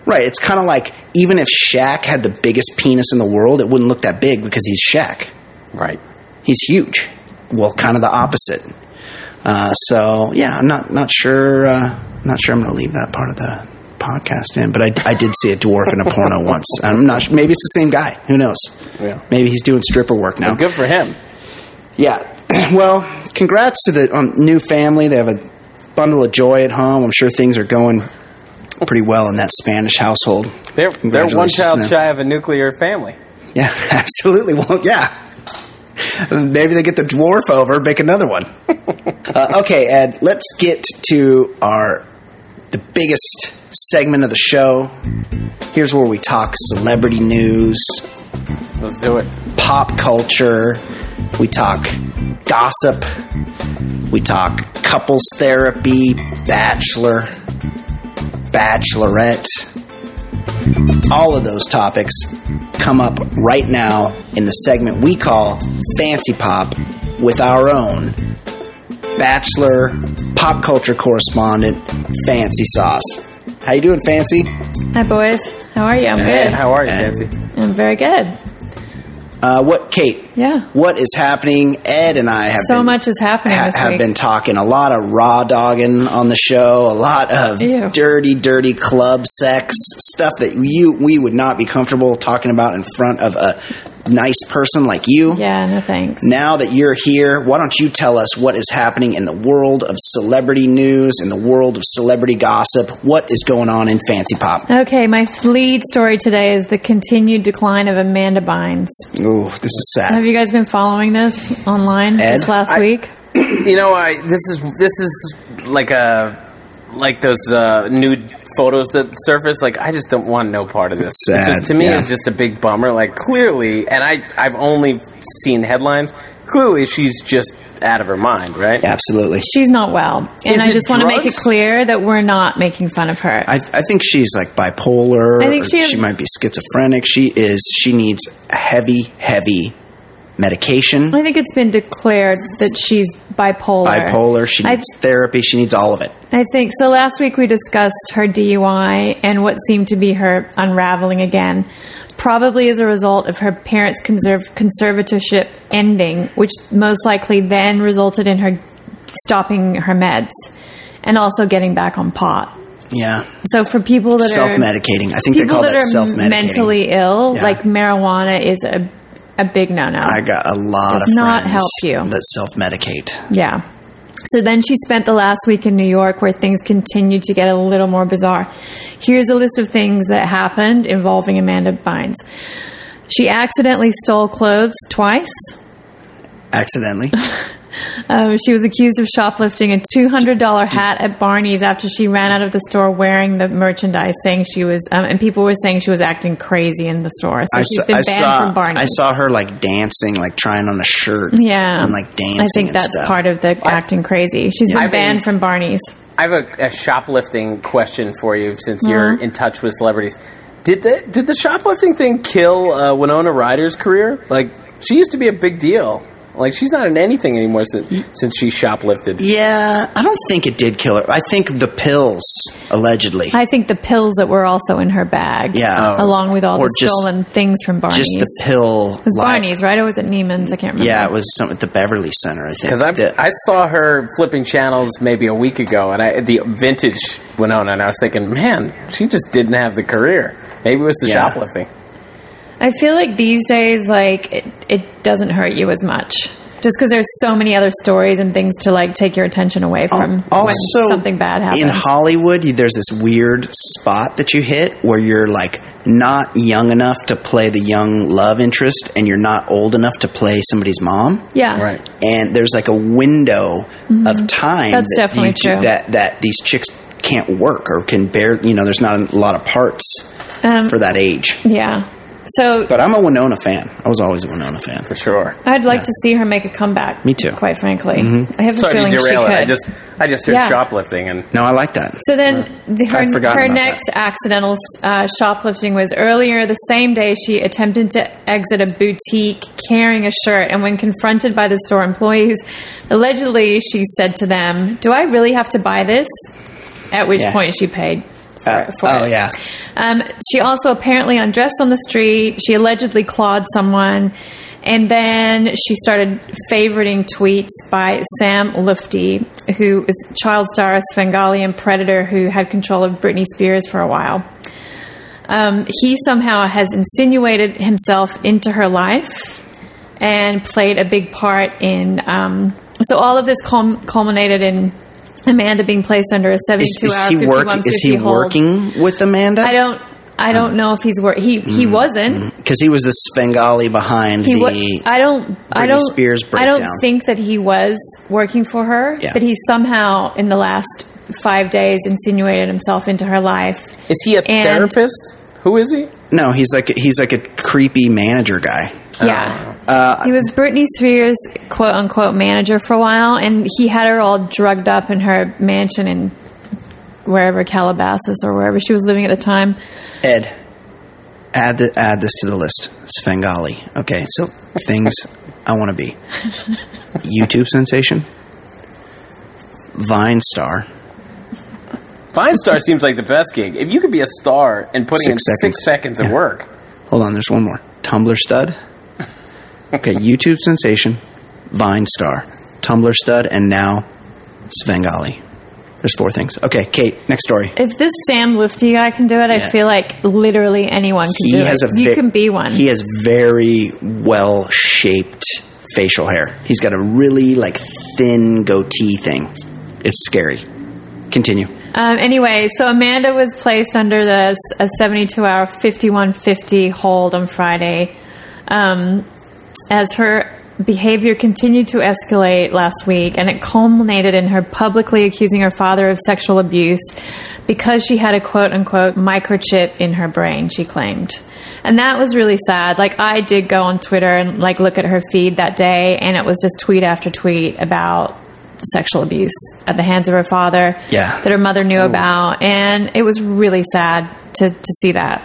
Speaker 3: right, it's kind of like even if Shaq had the biggest penis in the world, it wouldn't look that big because he's Shaq.
Speaker 1: Right.
Speaker 3: he's huge. Well, kind of the opposite. Uh, so yeah, I'm not not sure. Uh, not sure I'm going to leave that part of the podcast in, but I, I did see a dwarf in a porno *laughs* once. I'm not. sure. Maybe it's the same guy. Who knows?
Speaker 1: Yeah.
Speaker 3: Maybe he's doing stripper work now.
Speaker 1: Good for him.
Speaker 3: Yeah. *clears throat* Well, congrats to the um, new family. They have a bundle of joy at home. I'm sure things are going pretty well in that Spanish household.
Speaker 1: They're they're one child shy of a nuclear family.
Speaker 3: Yeah, *laughs* absolutely. Well, yeah. *laughs* Maybe they get the dwarf over, make another one. *laughs* uh, okay, Ed, let's get to our the biggest segment of the show. Here's where we talk celebrity news,
Speaker 1: Let's do it.
Speaker 3: pop culture, we talk gossip, we talk couples therapy, bachelor, bachelorette. All of those topics come up right now in the segment we call Fancee Pop with our own bachelor pop culture correspondent, Fancy Sauce. How you doing, Fancy?
Speaker 2: Hi, boys. How are you? I'm
Speaker 1: Hey,
Speaker 2: good.
Speaker 1: how are you, Fancy?
Speaker 2: I'm very good.
Speaker 3: Uh, what, Kate?
Speaker 2: Yeah.
Speaker 3: What is happening? Ed and I have
Speaker 2: So
Speaker 3: been,
Speaker 2: much is happening
Speaker 3: ha- have
Speaker 2: week.
Speaker 3: been talking a lot of raw dogging on the show, a lot of
Speaker 2: Ew.
Speaker 3: dirty, dirty club sex stuff that you we would not be comfortable talking about in front of a nice person like you.
Speaker 2: yeah, no thanks.
Speaker 3: Now that you're here, why don't you tell us what is happening in the world of celebrity news, in the world of celebrity gossip? What is going on in Fancee Pop?
Speaker 2: Okay, my lead story today is the continued decline of Amanda Bynes.
Speaker 3: Ooh, this is sad.
Speaker 2: Have you guys been following this online
Speaker 3: Ed?
Speaker 2: this last
Speaker 1: I-
Speaker 2: week? *clears throat*
Speaker 1: You know, I this is this is like a like those uh, nude photos that surface. Like, I just don't want no part of this.
Speaker 3: It's sad,
Speaker 1: just to me,
Speaker 3: yeah.
Speaker 1: it's just a big bummer. Like, clearly, and I I've only seen headlines. Clearly, she's just out of her mind, right?
Speaker 3: Absolutely.
Speaker 2: She's not well. And
Speaker 1: Is
Speaker 2: I
Speaker 1: it
Speaker 2: just want to make it clear that we're not making fun of her.
Speaker 3: I, I think she's like bipolar.
Speaker 2: I think
Speaker 3: or
Speaker 2: she has-
Speaker 3: might be schizophrenic. She is. She needs heavy, heavy medication.
Speaker 2: I think it's been declared that she's bipolar.
Speaker 3: Bipolar. She needs therapy. She needs all of it.
Speaker 2: I think so. Last week we discussed her DUI and what seemed to be her unraveling again, probably as a result of her parents' conserv- conservatorship ending, which most likely then resulted in her stopping her meds and also getting back on pot.
Speaker 3: Yeah.
Speaker 2: So for people that are
Speaker 3: self-medicating, I think they
Speaker 2: people
Speaker 3: call
Speaker 2: that
Speaker 3: that
Speaker 2: are
Speaker 3: self medicating.
Speaker 2: mentally ill,
Speaker 3: Yeah.
Speaker 2: like marijuana is a a big no no.
Speaker 3: I got a lot
Speaker 2: Does
Speaker 3: of
Speaker 2: not help you.
Speaker 3: that self medicate.
Speaker 2: Yeah. So then she spent the last week in New York where things continued to get a little more bizarre. Here's a list of things that happened involving Amanda Bynes. She accidentally stole clothes twice.
Speaker 3: Accidentally. *laughs*
Speaker 2: Um, she was accused of shoplifting a $200 hat at Barney's after she ran out of the store wearing the merchandise, saying she was, um, and people were saying she was acting crazy in the store. So
Speaker 3: I
Speaker 2: she's
Speaker 3: saw,
Speaker 2: been
Speaker 3: I
Speaker 2: banned
Speaker 3: saw,
Speaker 2: from Barney's.
Speaker 3: I saw her like dancing, like trying on a shirt.
Speaker 2: Yeah,
Speaker 3: and like dancing.
Speaker 2: I think
Speaker 3: and
Speaker 2: that's
Speaker 3: stuff.
Speaker 2: part of the acting crazy. She's been
Speaker 1: I've been-
Speaker 2: banned from Barney's.
Speaker 1: I have a, a shoplifting question for you since you're
Speaker 2: Mm-hmm.
Speaker 1: in touch with celebrities. Did the did the shoplifting thing kill uh, Winona Ryder's career? Like she used to be a big deal. Like she's not in anything anymore since since she shoplifted.
Speaker 3: Yeah, I don't think it did kill her. I think the pills, allegedly,
Speaker 2: I think the pills that were also in her bag,
Speaker 3: Yeah. Oh.
Speaker 2: along with all
Speaker 3: Or
Speaker 2: the
Speaker 3: just-
Speaker 2: stolen things from Barney's.
Speaker 3: just the pill.
Speaker 2: it was
Speaker 3: li-
Speaker 2: Barney's, right? Or was it Neiman's? I can't remember.
Speaker 3: Yeah, it was some at the Beverly Center. I think
Speaker 1: Because I
Speaker 3: The-
Speaker 1: I saw her flipping channels maybe a week ago, and I the vintage Winona, and I was thinking, man, she just didn't have the career. Maybe it was the
Speaker 3: Yeah.
Speaker 1: shoplifting.
Speaker 2: I feel like these days, like it, it doesn't hurt you as much, just because there's so many other stories and things to like take your attention away from
Speaker 3: also
Speaker 2: when something bad happens.
Speaker 3: in Hollywood, there's this weird spot that you hit where you're like not young enough to play the young love interest, and you're not old enough to play somebody's mom.
Speaker 2: yeah,
Speaker 1: Right.
Speaker 3: and there's like a window of time
Speaker 2: Mm-hmm. That's
Speaker 3: that
Speaker 2: definitely
Speaker 3: you do-
Speaker 2: true.
Speaker 3: that that these chicks can't work or can bear you know there's not a lot of parts
Speaker 2: Um,
Speaker 3: for that age
Speaker 2: yeah. So
Speaker 3: but i'm a winona fan i was always a winona fan
Speaker 1: For sure.
Speaker 2: I'd like to see her make a comeback.
Speaker 3: Me too. Mm-hmm.
Speaker 2: Quite frankly, I have a
Speaker 1: Sorry to
Speaker 2: feeling she
Speaker 1: derail
Speaker 2: could.
Speaker 1: it. I just I just heard
Speaker 2: Yeah.
Speaker 1: shoplifting, and
Speaker 3: no i like that
Speaker 2: So then, the, her, her
Speaker 3: about
Speaker 2: next accidental uh, shoplifting was earlier the same day. She attempted to exit a boutique carrying a shirt, and when confronted by the store employees, allegedly she said to them, "Do I really have to buy this?" At which
Speaker 3: Yeah.
Speaker 2: point she paid. For,
Speaker 3: Uh,
Speaker 2: for
Speaker 3: oh
Speaker 2: it.
Speaker 3: yeah
Speaker 2: Um, she also apparently undressed on the street. She allegedly clawed someone. And then she started favoriting tweets by Sam Lutfi, who is child star Svengali and Predator, who had control of Britney Spears for a while. Um, he somehow has insinuated himself into her life and played a big part in. Um, so all of this culm- culminated in Amanda being placed under a
Speaker 3: is,
Speaker 2: 72
Speaker 3: is
Speaker 2: hour
Speaker 3: he work is he
Speaker 2: hold.
Speaker 3: working with amanda
Speaker 2: I don't. I don't know if he's work. He he mm-hmm. wasn't.
Speaker 3: because he was the Svengali behind
Speaker 2: He
Speaker 3: the
Speaker 2: was. I don't. I don't.
Speaker 3: Spears
Speaker 2: I don't think that he was working for her.
Speaker 3: Yeah.
Speaker 2: But he somehow, in the last five days, insinuated himself into her life.
Speaker 1: is he a
Speaker 2: And-
Speaker 1: therapist? Who is he?
Speaker 3: no he's like he's like a creepy manager guy
Speaker 2: Yeah.
Speaker 3: Uh,
Speaker 2: he was Britney Spears' quote unquote manager for a while, and he had her all drugged up in her mansion in wherever Calabasas or wherever she was living at the time.
Speaker 3: ed add the, add this to the list svengali okay so things i want to be *laughs* youtube sensation vine star
Speaker 1: Vine Star seems like the best gig. If you could be a star and putting
Speaker 3: Six
Speaker 1: in
Speaker 3: seconds.
Speaker 1: six seconds of
Speaker 3: Yeah.
Speaker 1: work,
Speaker 3: Hold on, there's one more. Tumblr stud. Okay, YouTube sensation, Vine star, Tumblr stud, and now Svengali. There's four things. Okay, Kate, next story.
Speaker 2: If this Sam Lutfi guy can do it, I feel like literally anyone can
Speaker 3: He
Speaker 2: do
Speaker 3: has
Speaker 2: it.
Speaker 3: a
Speaker 2: you
Speaker 3: ve-
Speaker 2: can be one.
Speaker 3: He has very well shaped facial hair. He's got a really like thin goatee thing. It's scary. Continue.
Speaker 2: Um, anyway, so Amanda was placed under this a 72 hour 5150 hold on Friday um, as her behavior continued to escalate last week, and it culminated in her publicly accusing her father of sexual abuse because she had a quote unquote microchip in her brain, she claimed. And that was really sad. Like, I did go on Twitter and like look at her feed that day, and it was just tweet after tweet about sexual abuse at the hands of her father
Speaker 3: Yeah.
Speaker 2: that her mother knew about and it was really sad to, to see that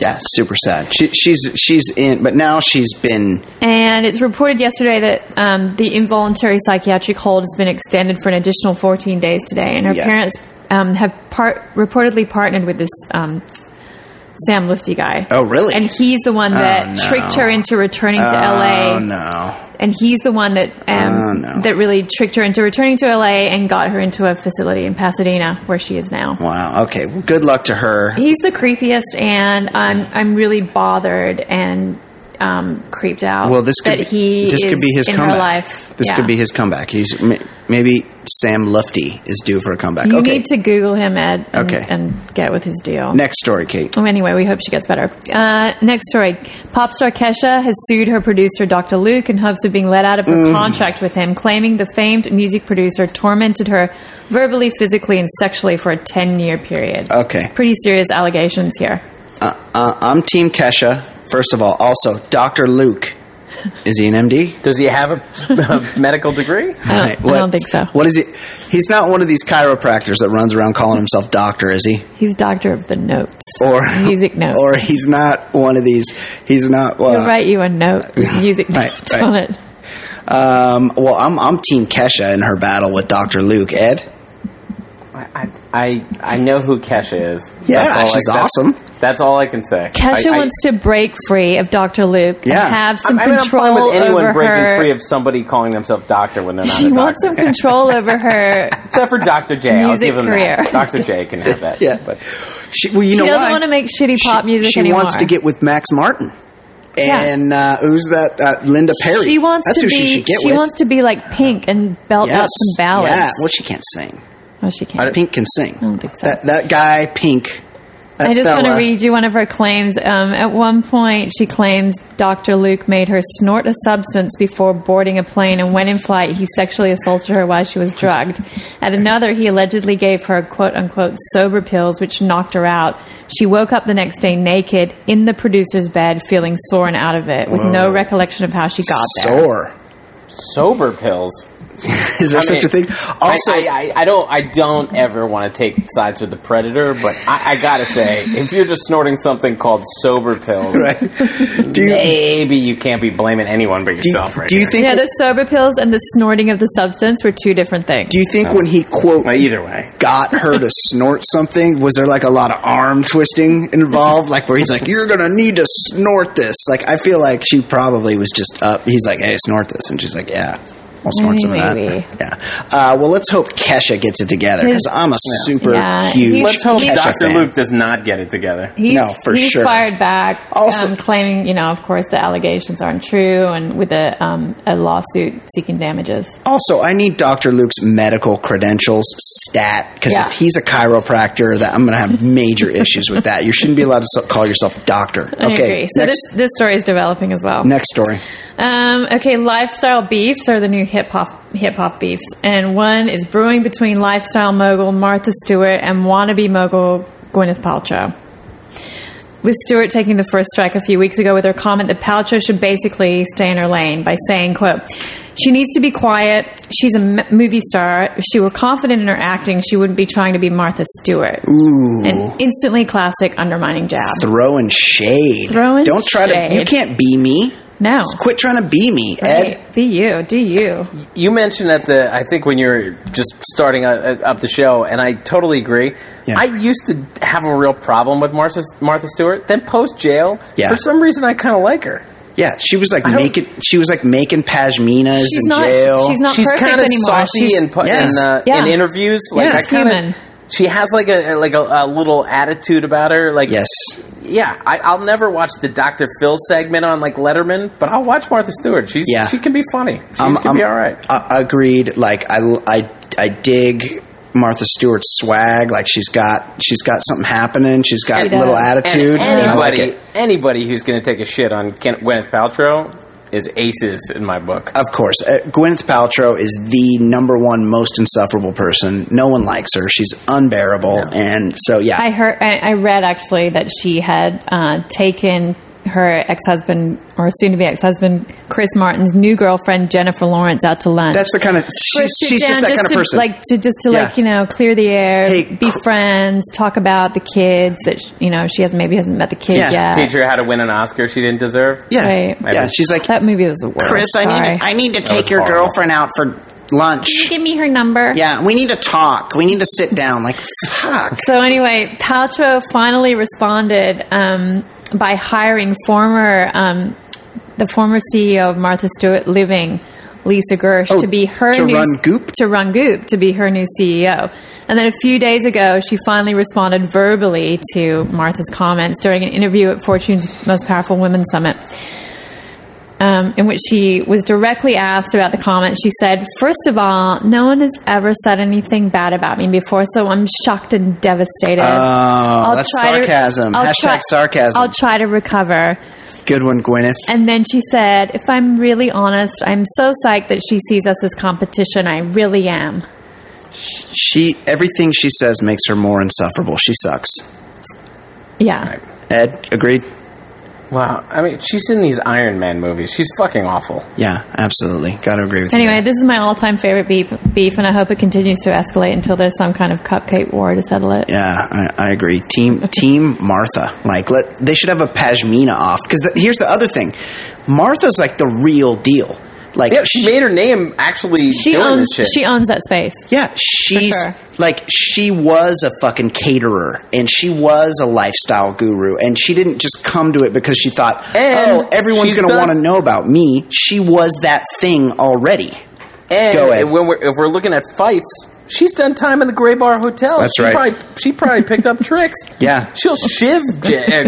Speaker 3: Yeah, super sad. She, she's she's in, but now she's been
Speaker 2: and it's reported yesterday that um, the involuntary psychiatric hold has been extended for an additional 14 days today and her
Speaker 3: Yeah.
Speaker 2: parents um, have part, reportedly partnered with this um, Sam Lutfi guy.
Speaker 3: Oh, really?
Speaker 2: And he's the one that
Speaker 3: Oh, no.
Speaker 2: tricked her into returning to LA.
Speaker 3: Oh no.
Speaker 2: and he's the one that um,
Speaker 3: Oh, no.
Speaker 2: that really tricked her into returning to LA and got her into a facility in Pasadena where she is now.
Speaker 3: Wow. Okay. Well, good luck to her.
Speaker 2: He's the creepiest, and I'm I'm really bothered and um, creeped out.
Speaker 3: Well, this could
Speaker 2: that he
Speaker 3: this could be his
Speaker 2: in
Speaker 3: comeback.
Speaker 2: her life.
Speaker 3: This
Speaker 2: Yeah.
Speaker 3: could be his comeback. He's maybe Sam Lutfi is due for a comeback.
Speaker 2: You
Speaker 3: okay.
Speaker 2: need to Google him, Ed, and,
Speaker 3: Okay.
Speaker 2: and get with his deal.
Speaker 3: Next story, Kate.
Speaker 2: Oh, anyway, we hope she gets better. Uh, next story. Pop star Kesha has sued her producer, Dr. Luke, in hopes of being let out of her
Speaker 3: Mm.
Speaker 2: contract with him, claiming the famed music producer tormented her verbally, physically, and sexually for a 10 year period.
Speaker 3: Okay.
Speaker 2: Pretty serious allegations here.
Speaker 3: Uh, uh, I'm Team Kesha. First of all, also Dr. Luke. Is he an MD?
Speaker 1: Does he have a, *laughs* a medical degree? *laughs*
Speaker 2: I don't, I don't think so.
Speaker 3: What is he? He's not one of these chiropractors that runs around calling himself doctor, is he?
Speaker 2: He's doctor of the notes.
Speaker 3: Or
Speaker 2: music *laughs* notes.
Speaker 3: Or he's not one of these. He's not. Well,
Speaker 2: He'll write you a note music
Speaker 3: Right,
Speaker 2: notes
Speaker 3: right.
Speaker 2: on it.
Speaker 3: um, well, I'm I'm Team Kesha in her battle with Dr. Luke. Ed.
Speaker 1: I, I I know who Kesha is.
Speaker 3: Yeah,
Speaker 1: That's all
Speaker 3: she's
Speaker 1: that's-
Speaker 3: awesome.
Speaker 1: That's all I can say.
Speaker 2: Kesha
Speaker 1: I, I-
Speaker 2: wants to break free of Dr. Luke
Speaker 3: Yeah.
Speaker 2: and have some
Speaker 1: I mean, I'm
Speaker 2: control
Speaker 1: fine with anyone
Speaker 2: over
Speaker 1: breaking
Speaker 2: her.
Speaker 1: free of somebody calling themselves doctor when they're not
Speaker 2: she
Speaker 1: a
Speaker 2: wants
Speaker 1: doctor.
Speaker 2: some control *laughs* over her.
Speaker 1: Except for Dr. J. I'll
Speaker 2: Music
Speaker 1: give him
Speaker 2: career.
Speaker 1: that. Dr. J can have that. *laughs*
Speaker 3: Yeah.
Speaker 1: But
Speaker 3: She, well, you
Speaker 2: She
Speaker 3: know
Speaker 2: doesn't
Speaker 3: why?
Speaker 2: want to make shitty pop
Speaker 3: she,
Speaker 2: music
Speaker 3: she
Speaker 2: anymore.
Speaker 3: She wants to get with Max Martin.
Speaker 2: Yeah.
Speaker 3: And uh, who's that? Uh, Linda Perry.
Speaker 2: She wants
Speaker 3: That's
Speaker 2: to
Speaker 3: who
Speaker 2: be.
Speaker 3: she should get with.
Speaker 2: wants to be like Pink and belt out some ballads.
Speaker 3: Yeah. Well, she can't sing.
Speaker 2: oh, she can't.
Speaker 3: Pink can sing. I
Speaker 2: don't think so.
Speaker 3: That, that guy, Pink. That
Speaker 2: I just want to read you one of her claims. Um, at one point, she claims Dr. Luke made her snort a substance before boarding a plane, and when in flight, he sexually assaulted her while she was drugged. At another, he allegedly gave her quote unquote sober pills, which knocked her out. She woke up the next day naked in the producer's bed, feeling sore and out of it, with no recollection of how she got there.
Speaker 3: Sore.
Speaker 1: sober pills. *laughs*
Speaker 3: Is there
Speaker 1: I
Speaker 3: such
Speaker 1: mean,
Speaker 3: a thing? Also,
Speaker 1: I, I, I, I don't I don't ever want to take sides with the predator, but I, I gotta say, if you're just snorting something called sober pills, *laughs*
Speaker 3: right? Do you,
Speaker 1: maybe you can't be blaming anyone but
Speaker 3: do,
Speaker 1: yourself. right
Speaker 3: do you
Speaker 1: here.
Speaker 3: think?
Speaker 2: Yeah, the sober pills and the snorting of the substance were two different things.
Speaker 3: do you think when he quote
Speaker 1: Well, either way,
Speaker 3: got her to *laughs* snort something, was there like a lot of arm twisting involved? Like where he's like, "You're gonna need to snort this." Like I feel like she probably was just up. He's like, "Hey, snort this," and she's like, "Yeah." I'll snort some of
Speaker 2: Maybe.
Speaker 3: that. Yeah. Uh, well, let's hope Kesha gets it together because I'm a super
Speaker 2: Yeah,
Speaker 3: huge.
Speaker 2: he's-
Speaker 1: let's hope
Speaker 3: Kesha
Speaker 1: Dr.
Speaker 3: fan.
Speaker 1: Luke does not get it together.
Speaker 2: He's,
Speaker 3: No, for
Speaker 2: he's
Speaker 3: sure.
Speaker 2: fired back,
Speaker 3: Also-
Speaker 2: um, claiming, you know, of course, the allegations aren't true, and with a um, a lawsuit seeking damages.
Speaker 3: Also, I need Dr. Luke's medical credentials stat because
Speaker 2: Yeah.
Speaker 3: if he's a chiropractor, that I'm going to have *laughs* major issues with that. You shouldn't be allowed to so- call yourself doctor.
Speaker 2: I
Speaker 3: okay,
Speaker 2: agree. So
Speaker 3: next,
Speaker 2: this this story is developing as well.
Speaker 3: next story.
Speaker 2: Um, okay, lifestyle beefs are the new hip hop hip hop beefs, and one is brewing between lifestyle mogul Martha Stewart and wannabe mogul Gwyneth Paltrow. With Stewart taking the first strike a few weeks ago with her comment that Paltrow should basically stay in her lane by saying, "quote She needs to be quiet. She's a m- movie star. If she were confident in her acting, she wouldn't be trying to be Martha Stewart."
Speaker 3: Ooh.
Speaker 2: An instantly classic undermining jab.
Speaker 3: Throwing shade.
Speaker 2: Throwing
Speaker 3: Don't try to. You can't be me.
Speaker 2: No.
Speaker 3: Just quit trying to be me, Ed.
Speaker 2: Right. Be you. Do you.
Speaker 1: You mentioned at the, I think when you were just starting up the show, and I totally agree.
Speaker 3: Yeah.
Speaker 1: I used to have a real problem with Martha, Martha Stewart. Then post jail,
Speaker 3: Yeah.
Speaker 1: for some reason, I kind of like her.
Speaker 3: Yeah, she was like
Speaker 1: don't-
Speaker 3: making. She was like making pashminas
Speaker 2: She's
Speaker 3: in
Speaker 2: not.
Speaker 3: jail.
Speaker 2: She's not
Speaker 1: She's
Speaker 2: perfect
Speaker 1: kind of
Speaker 2: anymore.
Speaker 1: saucy
Speaker 2: She's-
Speaker 1: in, pu-
Speaker 3: Yeah.
Speaker 1: in, uh,
Speaker 2: Yeah.
Speaker 1: in interviews. Like
Speaker 3: Yeah.
Speaker 1: I
Speaker 2: She's
Speaker 1: kind
Speaker 2: human.
Speaker 1: of. She has like a like a, a little attitude about her. Like
Speaker 3: yes.
Speaker 1: yeah, I, I'll never watch the Dr. Phil segment on like Letterman, but I'll watch Martha Stewart. She's
Speaker 3: Yeah.
Speaker 1: she can be funny. She
Speaker 3: I'm-
Speaker 1: can
Speaker 3: I'm-
Speaker 1: be all right.
Speaker 3: Uh, agreed. Like I, I, I dig Martha Stewart's swag. Like she's got, she's got something happening. She's got
Speaker 2: She
Speaker 3: a little attitude.
Speaker 1: And
Speaker 3: and I like
Speaker 1: anybody,
Speaker 3: it.
Speaker 1: anybody who's going to take a shit on Ken, Gwyneth Paltrow is aces in my book.
Speaker 3: Of course, uh, Gwyneth Paltrow is the number one most insufferable person. No one likes her. She's unbearable, and so yeah,
Speaker 2: I heard. I, I read actually that she had uh, taken her ex-husband or soon-to-be ex-husband Chris Martin's new girlfriend Jennifer Lawrence out to lunch.
Speaker 3: that's the kind of
Speaker 2: For
Speaker 3: she's,
Speaker 2: a sit
Speaker 3: she's just
Speaker 2: down
Speaker 3: that kind of
Speaker 2: to,
Speaker 3: person.
Speaker 2: Like to just to
Speaker 3: Yeah.
Speaker 2: like you know clear the air,
Speaker 3: Hey,
Speaker 2: be
Speaker 3: cr-
Speaker 2: friends, talk about the kids that you know she hasn't maybe hasn't met the kids
Speaker 3: Yeah.
Speaker 2: yet.
Speaker 1: Teach her how to win an Oscar she didn't deserve.
Speaker 3: yeah,
Speaker 2: Right.
Speaker 3: yeah. She's like,
Speaker 2: That movie was the worst.
Speaker 3: Chris, I
Speaker 2: Sorry.
Speaker 3: need, I need to take your
Speaker 1: horrible.
Speaker 3: girlfriend out for lunch.
Speaker 2: Give me her number.
Speaker 3: Yeah, we need to talk. We need to sit down. Like, fuck.
Speaker 2: So anyway, Paltrow finally responded um, by hiring former um, the former CEO of Martha Stewart Living, Lisa Gersh,
Speaker 3: Oh,
Speaker 2: to be her
Speaker 3: to
Speaker 2: new
Speaker 3: run Goop?
Speaker 2: to run Goop to be her new CEO. And then a few days ago, she finally responded verbally to Martha's comments during an interview at Fortune's Most Powerful Women Summit. Um, in which she was directly asked about the comment. She said, First of all, no one has ever said anything bad about me before, so I'm shocked and devastated.
Speaker 3: Oh, that's sarcasm. Hashtag sarcasm.
Speaker 2: I'll try to recover.
Speaker 3: Good one, Gwyneth.
Speaker 2: And then she said, If I'm really honest, I'm so psyched that she sees us as competition. I really am.
Speaker 3: She everything she says makes her more insufferable. She sucks.
Speaker 2: Yeah.
Speaker 3: Ed, agreed.
Speaker 1: Wow. I mean, she's in these Iron Man movies. She's fucking awful.
Speaker 3: Yeah, absolutely. Got to agree with you.
Speaker 2: Anyway, this is my all time favorite beef, beef, and I hope it continues to escalate until there's some kind of cupcake war to settle it.
Speaker 3: Yeah, I, I agree. Team Team *laughs* Martha. Like, let they should have a Pashmina off because here's the other thing. Martha's like the real deal. Like,
Speaker 1: Yeah, she made her name actually
Speaker 2: She
Speaker 1: doing
Speaker 2: owns
Speaker 1: shit.
Speaker 2: she owns that space.
Speaker 3: Yeah, she's
Speaker 2: sure.
Speaker 3: like she was a fucking caterer and she was a lifestyle guru and she didn't just come to it because she thought,
Speaker 1: And
Speaker 3: "Oh, everyone's going to want to know about me." She was that thing already.
Speaker 1: and
Speaker 3: Go ahead.
Speaker 1: when we're if we're looking at fights, she's done time in the Gray Bar Hotel.
Speaker 3: That's
Speaker 1: she
Speaker 3: right.
Speaker 1: Probably, she probably picked up tricks. *laughs*
Speaker 3: Yeah.
Speaker 1: she'll shiv uh,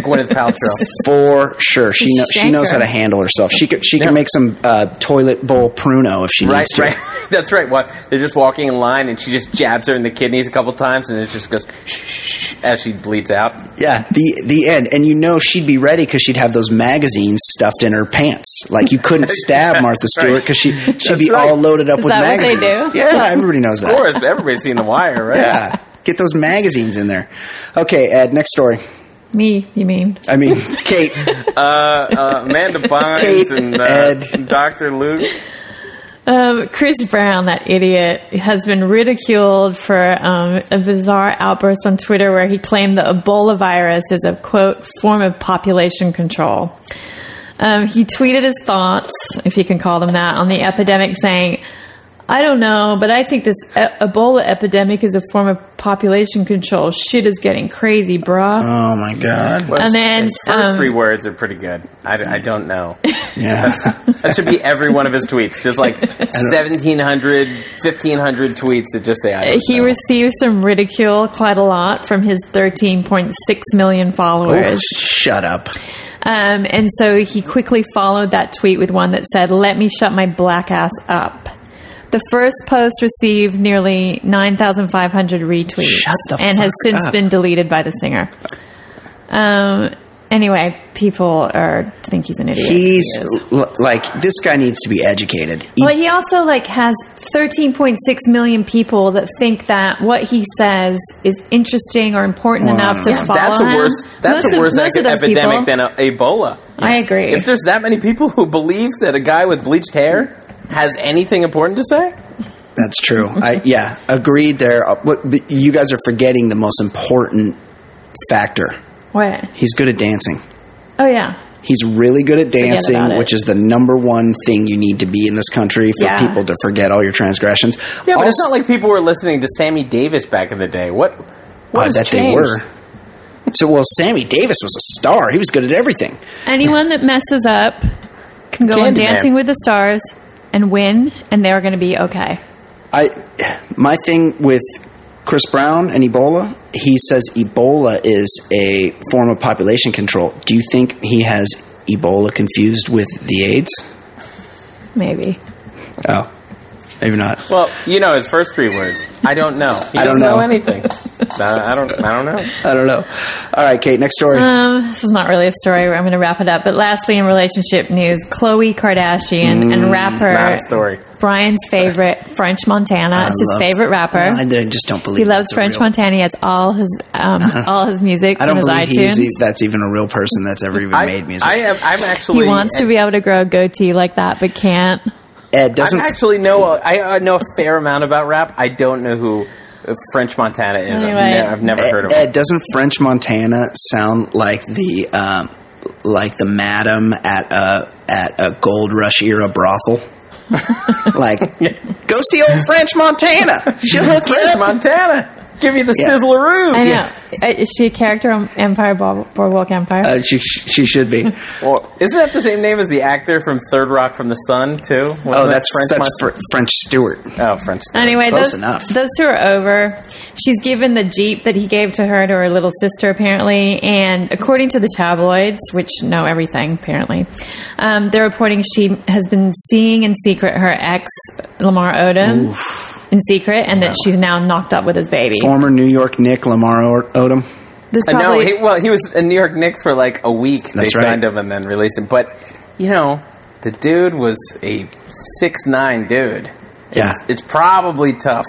Speaker 1: Gwyneth Paltrow.
Speaker 3: For sure, she know, she knows how to handle herself. She could she
Speaker 1: Yeah.
Speaker 3: can make some uh, toilet bowl pruno if she
Speaker 1: Right,
Speaker 3: needs to.
Speaker 1: right. *laughs* That's right. What they're just walking in line, and she just jabs her in the kidneys a couple times, and it just goes shh, shh, shh, as she bleeds out.
Speaker 3: Yeah, the the end, and you know she'd be ready because she'd have those magazines stuffed in her pants. Like you couldn't *laughs* stab Martha. Stewart because she she'd
Speaker 1: That's
Speaker 3: be
Speaker 1: right.
Speaker 3: all loaded up
Speaker 2: Is
Speaker 3: with
Speaker 2: that what they
Speaker 3: magazines.
Speaker 2: do?
Speaker 3: Yeah, everybody knows
Speaker 1: Of
Speaker 3: that.
Speaker 1: course, everybody's seen The Wire, right?
Speaker 3: Yeah, get those magazines in there. Okay, Ed. Next story.
Speaker 2: Me, you mean?
Speaker 3: I mean, Kate. *laughs*
Speaker 1: Uh, Amanda Bynes
Speaker 3: Kate,
Speaker 1: and uh,
Speaker 3: Ed.
Speaker 1: Dr. Luke.
Speaker 2: Um, Chris Brown, that idiot, has been ridiculed for um, a bizarre outburst on Twitter where he claimed the Ebola virus is a quote form of population control. Um, he tweeted his thoughts, if you can call them that, on the epidemic, saying, "I don't know, but I think this e- Ebola epidemic is a form of population control. Shit is getting crazy, bruh."
Speaker 3: Oh my god.
Speaker 1: Well,
Speaker 2: And then,
Speaker 1: his first
Speaker 2: um,
Speaker 1: three words are pretty good. I, I don't know. *laughs*
Speaker 3: Yeah.
Speaker 1: That should be every one of his tweets. Just like *laughs* 1,700, 1,500 tweets that just say, I don't
Speaker 2: He
Speaker 1: know.
Speaker 2: received some ridicule quite a lot from his 13.6 million followers.
Speaker 3: Oof, shut up.
Speaker 2: Um, and so he quickly followed that tweet with one that said, Let me shut my black ass up. The first post received nearly 9,500 retweets
Speaker 3: Shut the
Speaker 2: and has since
Speaker 3: up.
Speaker 2: been deleted by the singer. Um, anyway, people are think he's an idiot.
Speaker 3: He's
Speaker 2: He
Speaker 3: l- like this guy needs to be educated. He-
Speaker 2: But he also like has 13.6 million people that think that what he says is interesting or important
Speaker 3: Well,
Speaker 2: enough to
Speaker 3: yeah,
Speaker 2: follow
Speaker 1: That's a worse. That's
Speaker 2: Most
Speaker 1: a worse
Speaker 2: of
Speaker 1: epidemic
Speaker 2: people-
Speaker 1: than a, Ebola.
Speaker 2: I agree.
Speaker 1: If there's that many people who believe that a guy with bleached hair has anything important to say,
Speaker 3: That's true. I yeah, agreed there. Uh, What but you guys are forgetting the most important factor.
Speaker 2: what?
Speaker 3: He's good at dancing.
Speaker 2: Oh yeah,
Speaker 3: He's really good at dancing, which is the number one thing you need to be in this country for
Speaker 2: Yeah.
Speaker 3: people to forget all your transgressions.
Speaker 1: yeah, but it's not like people were listening to Sammy Davis back in the day. What? What
Speaker 3: I
Speaker 1: has
Speaker 3: bet they were. So, well, Sammy Davis was a star. He was good at everything.
Speaker 2: anyone that messes up can go on
Speaker 1: Candyman.
Speaker 2: Dancing with the Stars and win, and they're going to be okay.
Speaker 3: I, my thing with Chris Brown and Ebola, he says Ebola is a form of population control. Do you think he has Ebola confused with the AIDS?
Speaker 2: Maybe.
Speaker 3: Oh, maybe not.
Speaker 1: Well, you know his first three words. I don't know. He
Speaker 3: I don't
Speaker 1: doesn't know,
Speaker 3: know.
Speaker 1: anything. *laughs* Uh, I don't. I don't know.
Speaker 3: I don't know. All right, Kate, next story.
Speaker 2: Um, this is not really a story. I'm going to wrap it up. But lastly, in relationship news, Khloe Kardashian and rapper
Speaker 1: a story.
Speaker 2: Brian's favorite French Montana.
Speaker 3: I
Speaker 2: It's his
Speaker 3: love-
Speaker 2: favorite rapper.
Speaker 3: I just don't believe
Speaker 2: He loves
Speaker 3: that's
Speaker 2: French
Speaker 3: real-
Speaker 2: Montana. He has all his um, all his music
Speaker 3: I don't believe
Speaker 2: iTunes.
Speaker 3: he's, that's even a real person that's ever *laughs* even
Speaker 1: I,
Speaker 3: made music.
Speaker 1: I am. I'm actually.
Speaker 2: he wants to be able to grow a goatee like that, but can't.
Speaker 3: Ed
Speaker 1: I
Speaker 3: doesn't.
Speaker 1: actually know. a- I, I know a fair amount about rap. I don't know who uh, French Montana is.
Speaker 2: Anyway.
Speaker 1: I've, ne- I've never heard of
Speaker 3: Ed,
Speaker 1: him.
Speaker 3: Ed, doesn't French Montana sound like the um, like the madam at a at a gold rush era brothel? *laughs* like, go see old French Montana. She'll hook you
Speaker 1: French
Speaker 3: up.
Speaker 1: Montana. Give me the
Speaker 3: Yeah.
Speaker 1: sizzleroo.
Speaker 2: I know. Uh, Is she a character on Empire Boardwalk Empire?
Speaker 3: Uh, she she should be. *laughs*
Speaker 1: Well, isn't that the same name as the actor from Third Rock from the Sun too? Wasn't
Speaker 3: Oh,
Speaker 1: that
Speaker 3: that's
Speaker 1: French.
Speaker 3: That's fr- French Stewart.
Speaker 1: oh, French. Stewart.
Speaker 2: Anyway,
Speaker 3: Close
Speaker 2: those,
Speaker 3: enough.
Speaker 2: those two are over. She's given the Jeep that he gave to her to her little sister, apparently. And according to the tabloids, which know everything, apparently, um, they're reporting she has been seeing in secret her ex, Lamar Odom, in secret, and that she's now knocked up with his baby.
Speaker 3: Former New York Nick Lamar O- Odom.
Speaker 2: This
Speaker 1: Uh, no,
Speaker 2: probably,
Speaker 1: he, well, he was in New York Nick for like a week.
Speaker 3: That's
Speaker 1: they
Speaker 3: right.
Speaker 1: signed him and then released him. But you know, the dude was a six nine dude.
Speaker 3: Yeah.
Speaker 1: It's, it's probably tough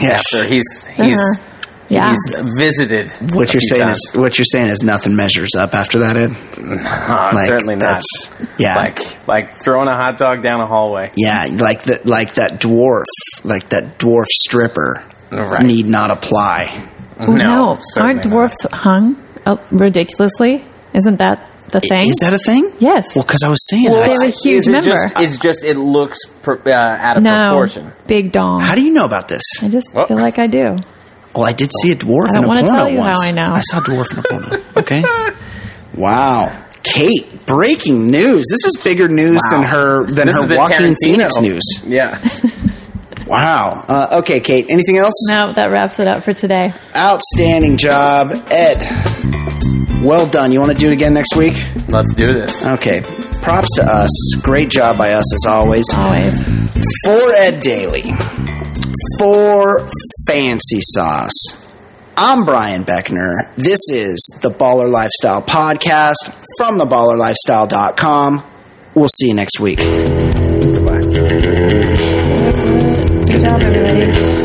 Speaker 3: Yes.
Speaker 1: after he's he's
Speaker 2: Uh-huh. yeah.
Speaker 1: he's visited.
Speaker 3: What you're saying
Speaker 1: times.
Speaker 3: is what you're saying is nothing measures up after that. Ed. *laughs* Like,
Speaker 1: certainly not.
Speaker 3: that's- yeah.
Speaker 1: like like throwing a hot dog down a hallway.
Speaker 3: Yeah, like that, like that dwarf, like that dwarf stripper
Speaker 1: Right.
Speaker 3: need not apply.
Speaker 2: no,
Speaker 1: No,
Speaker 2: aren't dwarfs hung uh, ridiculously? Isn't that the thing?
Speaker 3: Is that a thing?
Speaker 2: Yes.
Speaker 3: Well, because I was saying
Speaker 2: Well,
Speaker 3: that.
Speaker 2: they have a huge
Speaker 1: Is it
Speaker 2: member.
Speaker 1: Just, it's just it looks per, uh, out of
Speaker 2: no,
Speaker 1: proportion.
Speaker 2: big dong.
Speaker 3: How do you know about this?
Speaker 2: I just
Speaker 1: Well-
Speaker 2: feel like I do.
Speaker 3: Well, I did see a dwarf
Speaker 2: I don't
Speaker 3: in a
Speaker 2: wanna
Speaker 3: porno
Speaker 2: tell you how. I know.
Speaker 3: I saw a dwarf in a porno. *laughs* Okay. wow. Kate, breaking news. This is bigger news
Speaker 1: Wow.
Speaker 3: than her than
Speaker 1: This
Speaker 3: her walking
Speaker 1: Tarantino.
Speaker 3: Phoenix news.
Speaker 1: Yeah. *laughs*
Speaker 3: Wow. Uh, okay, Kate. Anything else?
Speaker 2: No, that wraps it up for today.
Speaker 3: Outstanding job, Ed. Well done. You want to do it again next week?
Speaker 1: Let's do this.
Speaker 3: Okay. Props to us. Great job by us as always.
Speaker 2: Always.
Speaker 3: For Ed Daly. For Fancy Sauce. I'm Brian Beckner. This is the Baller Lifestyle Podcast from theballerlifestyle.com. We'll see you next week.
Speaker 1: Goodbye job, everybody.